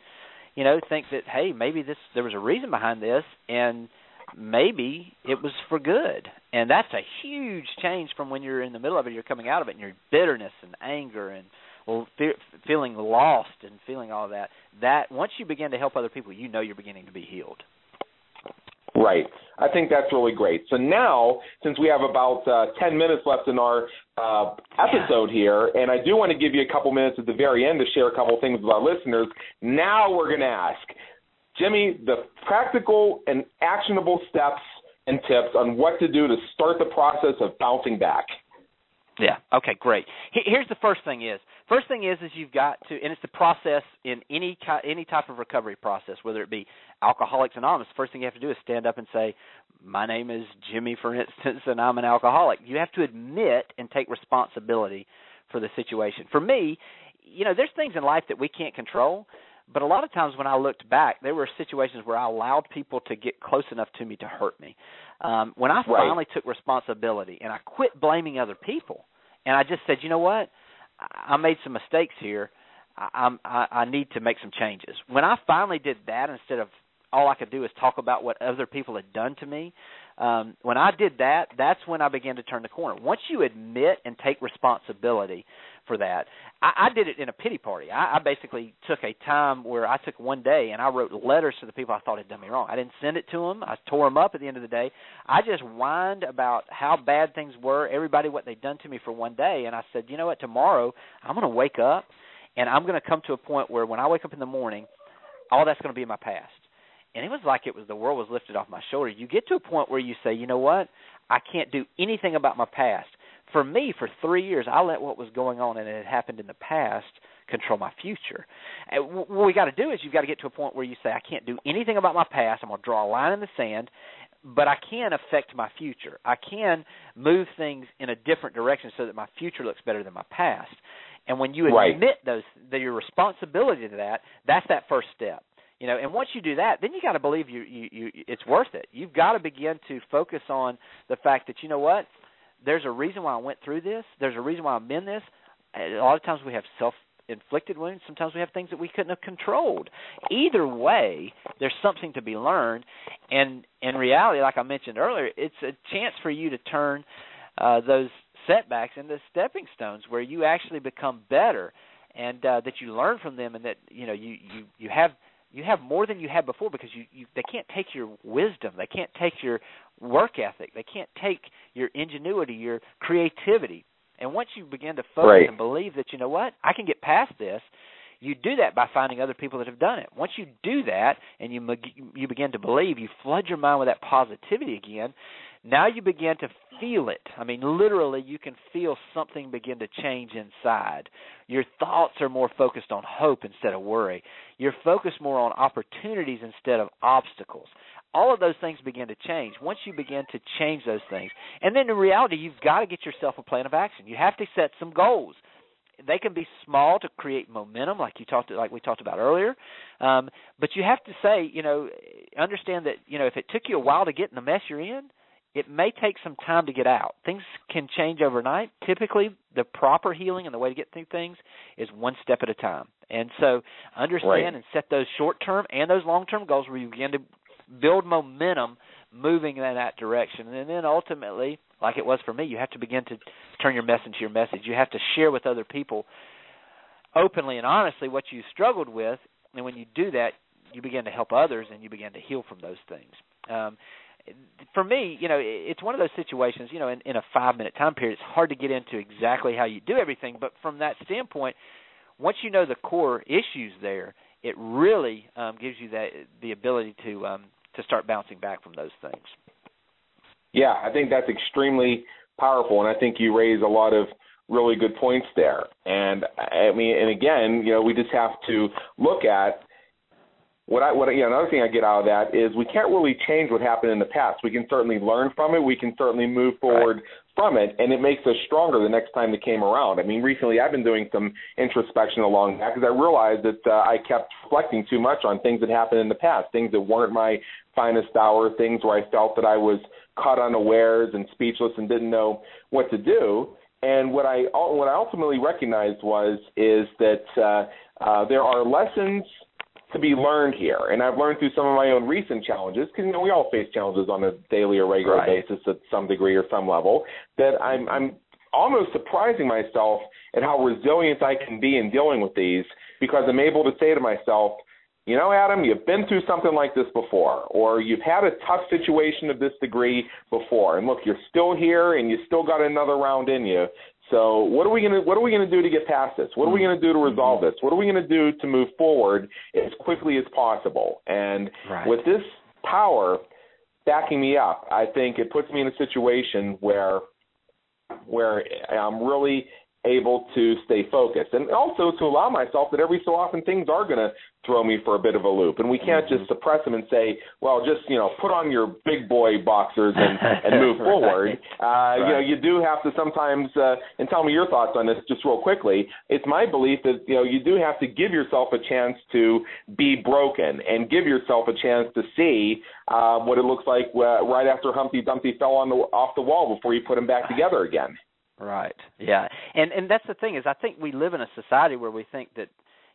you know, think that hey, maybe this there was a reason behind this, and maybe it was for good. And that's a huge change from when you're in the middle of it. You're coming out of it, and your bitterness and anger and well, fe- feeling lost and feeling all that. That once you begin to help other people, you know you're beginning to be healed. Right. I think that's really great. So now, since we have about uh, 10 minutes left in our uh, episode here, and I do want to give you a couple minutes at the very end to share a couple things with our listeners, now we're going to ask Jimmy the practical and actionable steps and tips on what to do to start the process of bouncing back. Yeah. Okay. Great. Here's the first thing: is first thing is is you've got to, and it's the process in any any type of recovery process, whether it be Alcoholics Anonymous. The First thing you have to do is stand up and say, "My name is Jimmy, for [laughs] instance, and I'm an alcoholic." You have to admit and take responsibility for the situation. For me, you know, there's things in life that we can't control, But a lot of times when I looked back, there were situations where I allowed people to get close enough to me to hurt me. Um, when I right. finally took responsibility and I quit blaming other people, and I just said, you know what, I made some mistakes here. I, I'm, I, I need to make some changes. When I finally did that, instead of all I could do is talk about what other people had done to me, um, when I did that, that's when I began to turn the corner. Once you admit and take responsibility for that, I, I did it in a pity party. I, I basically took a time where I took one day and I wrote letters to the people I thought had done me wrong. I didn't send it to them. I tore them up at the end of the day. I just whined about how bad things were, everybody what they'd done to me for one day, and I said, you know what, tomorrow I'm going to wake up and I'm going to come to a point where when I wake up in the morning, all that's going to be in my past and it was like it was the world was lifted off my shoulder. You get to a point where you say, you know what, I can't do anything about my past. For me, for three years, I let what was going on and it had happened in the past control my future. And what we got to do is you've got to get to a point where you say, I can't do anything about my past. I'm going to draw a line in the sand, but I can affect my future. I can move things in a different direction so that my future looks better than my past. And when you admit right. those, the, your responsibility to that, that's that first step you know and once you do that then you got to believe you, you you it's worth it. You've got to begin to focus on the fact that you know what there's a reason why i went through this there's a reason why i'm in this. A lot of times we have self inflicted wounds sometimes we have things that we couldn't have controlled. Either way there's something to be learned. And in reality like i mentioned earlier it's a chance for you to turn uh those setbacks into stepping stones where you actually become better and uh, that you learn from them and that you know you you you have you have more than you had before because you, you they can't take your wisdom. They can't take your work ethic. They can't take your ingenuity your creativity. And once you begin to focus right. and believe that you know what? I can get past this you do that by finding other people that have done it once you do that and you you begin to believe you flood your mind with that positivity again now you begin to feel it. I mean, literally, you can feel something begin to change inside. Your thoughts are more focused on hope instead of worry. You're focused more on opportunities instead of obstacles. All of those things begin to change once you begin to change those things. And then in reality, you've got to get yourself a plan of action. You have to set some goals they can be small to create momentum, like you talked, like we talked about earlier. Um, but you have to say, you know, understand that you know if it took you a while to get in the mess you're in, it may take some time to get out. Things can change overnight. Typically, the proper healing and the way to get through things is one step at a time. And so, understand right. and set those short term and those long term goals where you begin to build momentum moving in that direction. And then ultimately, like it was for me, you have to begin to turn your message into your message. You have to share with other people openly and honestly what you struggled with. And when you do that, you begin to help others and you begin to heal from those things. Um, for me, you know, it's one of those situations, you know, in, in a five minute time period, it's hard to get into exactly how you do everything. But from that standpoint, once you know the core issues there, it really um, gives you that the ability to um, to start bouncing back from those things. Yeah, I think that's extremely powerful, and I think you raise a lot of really good points there. And I mean, and again, you know, we just have to look at what I what you know, another thing I get out of that is we can't really change what happened in the past. We can certainly learn from it. We can certainly move forward right. from it, and it makes us stronger the next time it came around. I mean, recently I've been doing some introspection along that because I realized that uh, I kept reflecting too much on things that happened in the past, things that weren't my finest hour, things where I felt that I was caught unawares and speechless and didn't know what to do. And what I what I ultimately recognized was is that uh, uh, there are lessons to be learned here. And I've learned through some of my own recent challenges, because you know we all face challenges on a daily or regular right. basis at some degree or some level. That I'm I'm almost surprising myself at how resilient I can be in dealing with these, because I'm able to say to myself, you know, Adam, you've been through something like this before, or you've had a tough situation of this degree before, and look, you're still here, and you still got another round in you. So what are we gonna what are we gonna do to get past this? What are we gonna do to mm-hmm. resolve this? What are we gonna do to move forward as quickly as possible? And right. with this power backing me up, I think it puts me in a situation where where I'm really able to stay focused and also to allow myself that every so often things are going to throw me for a bit of a loop and we can't mm-hmm. just suppress them and say well just you know put on your big boy boxers and and move [laughs] right. forward uh right. you know you do have to sometimes uh and tell me your thoughts on this just real quickly it's my belief that you know you do have to give yourself a chance to be broken and give yourself a chance to see uh, what it looks like uh, right after Humpty Dumpty fell on the off the wall before you put him back together again Right. Yeah. And and that's the thing is I think we live in a society where we think that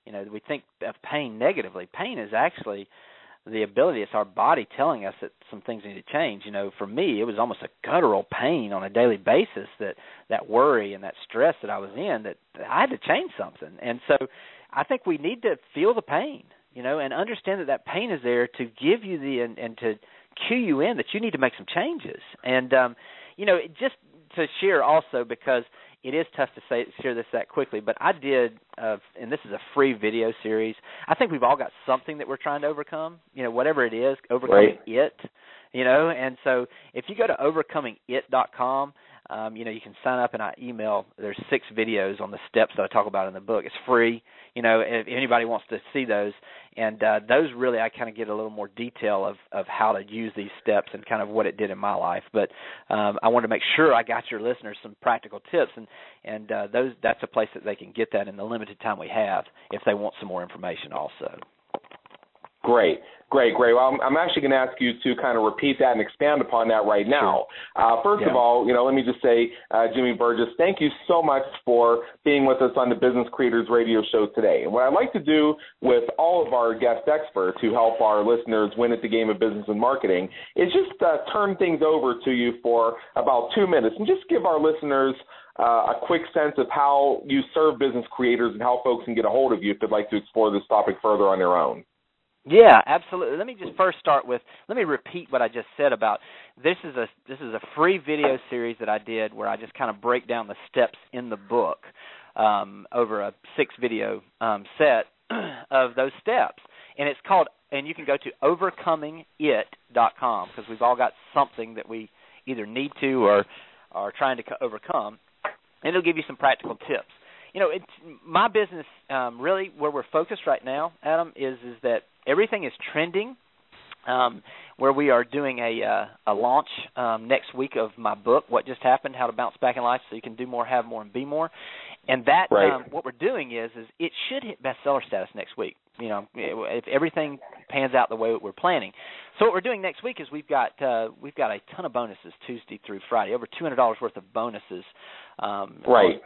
you know we think of pain negatively. Pain is actually the ability it's our body telling us that some things need to change you know for me it was almost a guttural pain on a daily basis that that worry and that stress that i was in that i had to change something and so i think we need to feel the pain you know and understand that that pain is there to give you the and, and to cue you in that you need to make some changes and um you know it just to share also because it is tough to say share this that quickly, but I did, uh, and this is a free video series. I think we've all got something that we're trying to overcome. You know, whatever it is, overcoming right. it. You know, and so if you go to overcomingit.com, um, you know, you can sign up and I email. There's six videos on the steps that I talk about in the book. It's free. You know, if anybody wants to see those, and uh, those really I kind of get a little more detail of of how to use these steps and kind of what it did in my life. But um, I wanted to make sure I got your listeners some practical tips, and and uh, those that's a place that they can get that in the limited time we have if they want some more information also. Great, great, great. Well, I'm, I'm actually going to ask you to kind of repeat that and expand upon that right now. Sure. Uh, first yeah. of all, you know, let me just say, uh, Jimmy Burgess, thank you so much for being with us on the Business Creators Radio Show today. And what I'd like to do with all of our guest experts who help our listeners win at the game of business and marketing is just uh, turn things over to you for about two minutes and just give our listeners uh, a quick sense of how you serve business creators and how folks can get a hold of you if they'd like to explore this topic further on their own. Yeah, absolutely. Let me just first start with let me repeat what I just said about this is a this is a free video series that I did where I just kind of break down the steps in the book um, over a six video um, set [clears throat] of those steps, and it's called and you can go to overcomingit.com because we've all got something that we either need to or are trying to overcome, and it'll give you some practical tips. You know, it's my business um, really where we're focused right now, Adam, is is that everything is trending. Um, where we are doing a uh, a launch um, next week of my book, What Just Happened: How to Bounce Back in Life, so you can do more, have more, and be more. And that right. um, what we're doing is is it should hit bestseller status next week. You know, if everything pans out the way we're planning. So what we're doing next week is we've got uh, we've got a ton of bonuses Tuesday through Friday, over two hundred dollars worth of bonuses um, right.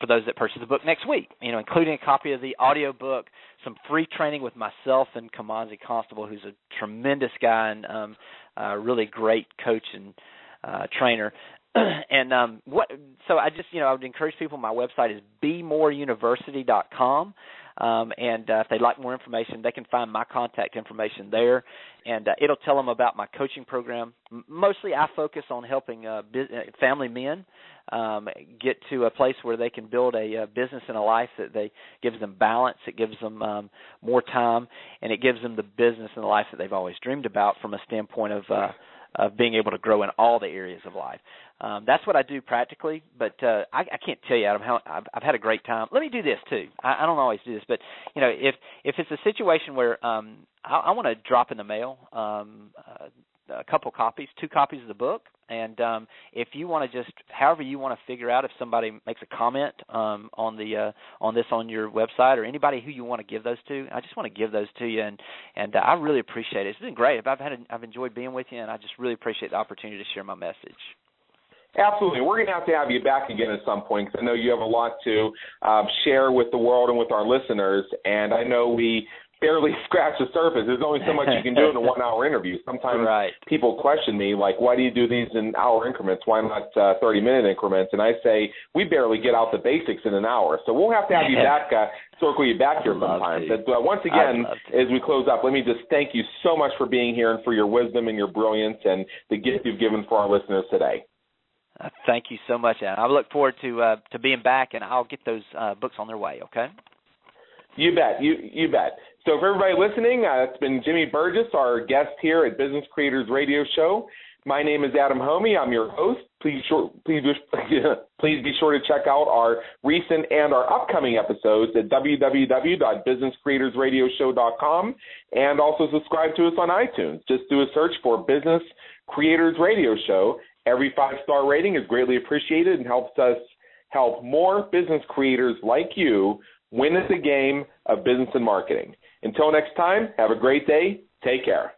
For those that purchase the book next week. You know, including a copy of the audio book, some free training with myself and Kimanzi Constable, who's a tremendous guy and um, a really great coach and uh, trainer. [clears throat] and um, what? So I just, you know, I would encourage people. My website is bemoreuniversity.com. Um, and uh, if they'd like more information, they can find my contact information there, and uh, it'll tell them about my coaching program. Mostly, I focus on helping uh, uh, family men um, get to a place where they can build a, a business and a life that they gives them balance, it gives them um, more time, and it gives them the business and the life that they've always dreamed about from a standpoint of uh, of being able to grow in all the areas of life. Um, that's what I do practically, but uh, I, I can't tell you, Adam, how I've, I've had a great time. Let me do this too. I, I don't always do this, but you know, if if it's a situation where um, I, I want to drop in the mail um, uh, a couple copies, two copies of the book. And um, if you want to just, however you want to figure out if somebody makes a comment um, on the uh, on this on your website or anybody who you want to give those to, I just want to give those to you, and and uh, I really appreciate it. It's been great. I've had a, I've enjoyed being with you, and I just really appreciate the opportunity to share my message. Absolutely. We're going to have to have you back again at some point because I know you have a lot to uh, share with the world and with our listeners. And I know we barely [laughs] scratch the surface. There's only so much you can do in a [laughs] one hour interview. Sometimes right. people question me, like, why do you do these in hour increments? Why not uh, 30 minute increments? And I say, we barely get out the basics in an hour. So we'll have to have you [laughs] back, uh, circle you back here sometime. But uh, once again, as we close up, let me just thank you so much for being here and for your wisdom and your brilliance and the gift you've given for our listeners today. Uh, thank you so much, Adam. I look forward to uh, to being back, and I'll get those uh, books on their way. Okay. You bet. You you bet. So for everybody listening, uh, it's been Jimmy Burgess, our guest here at Business Creators Radio Show. My name is Adam Hommey. I'm your host. Please, sure, please, [laughs] please be sure to check out our recent and our upcoming episodes at www.businesscreatorsradioshow.com and also subscribe to us on iTunes. Just do a search for Business Creators Radio Show. Every five star rating is greatly appreciated and helps us help more business creators like you win at the game of business and marketing. Until next time, have a great day. Take care.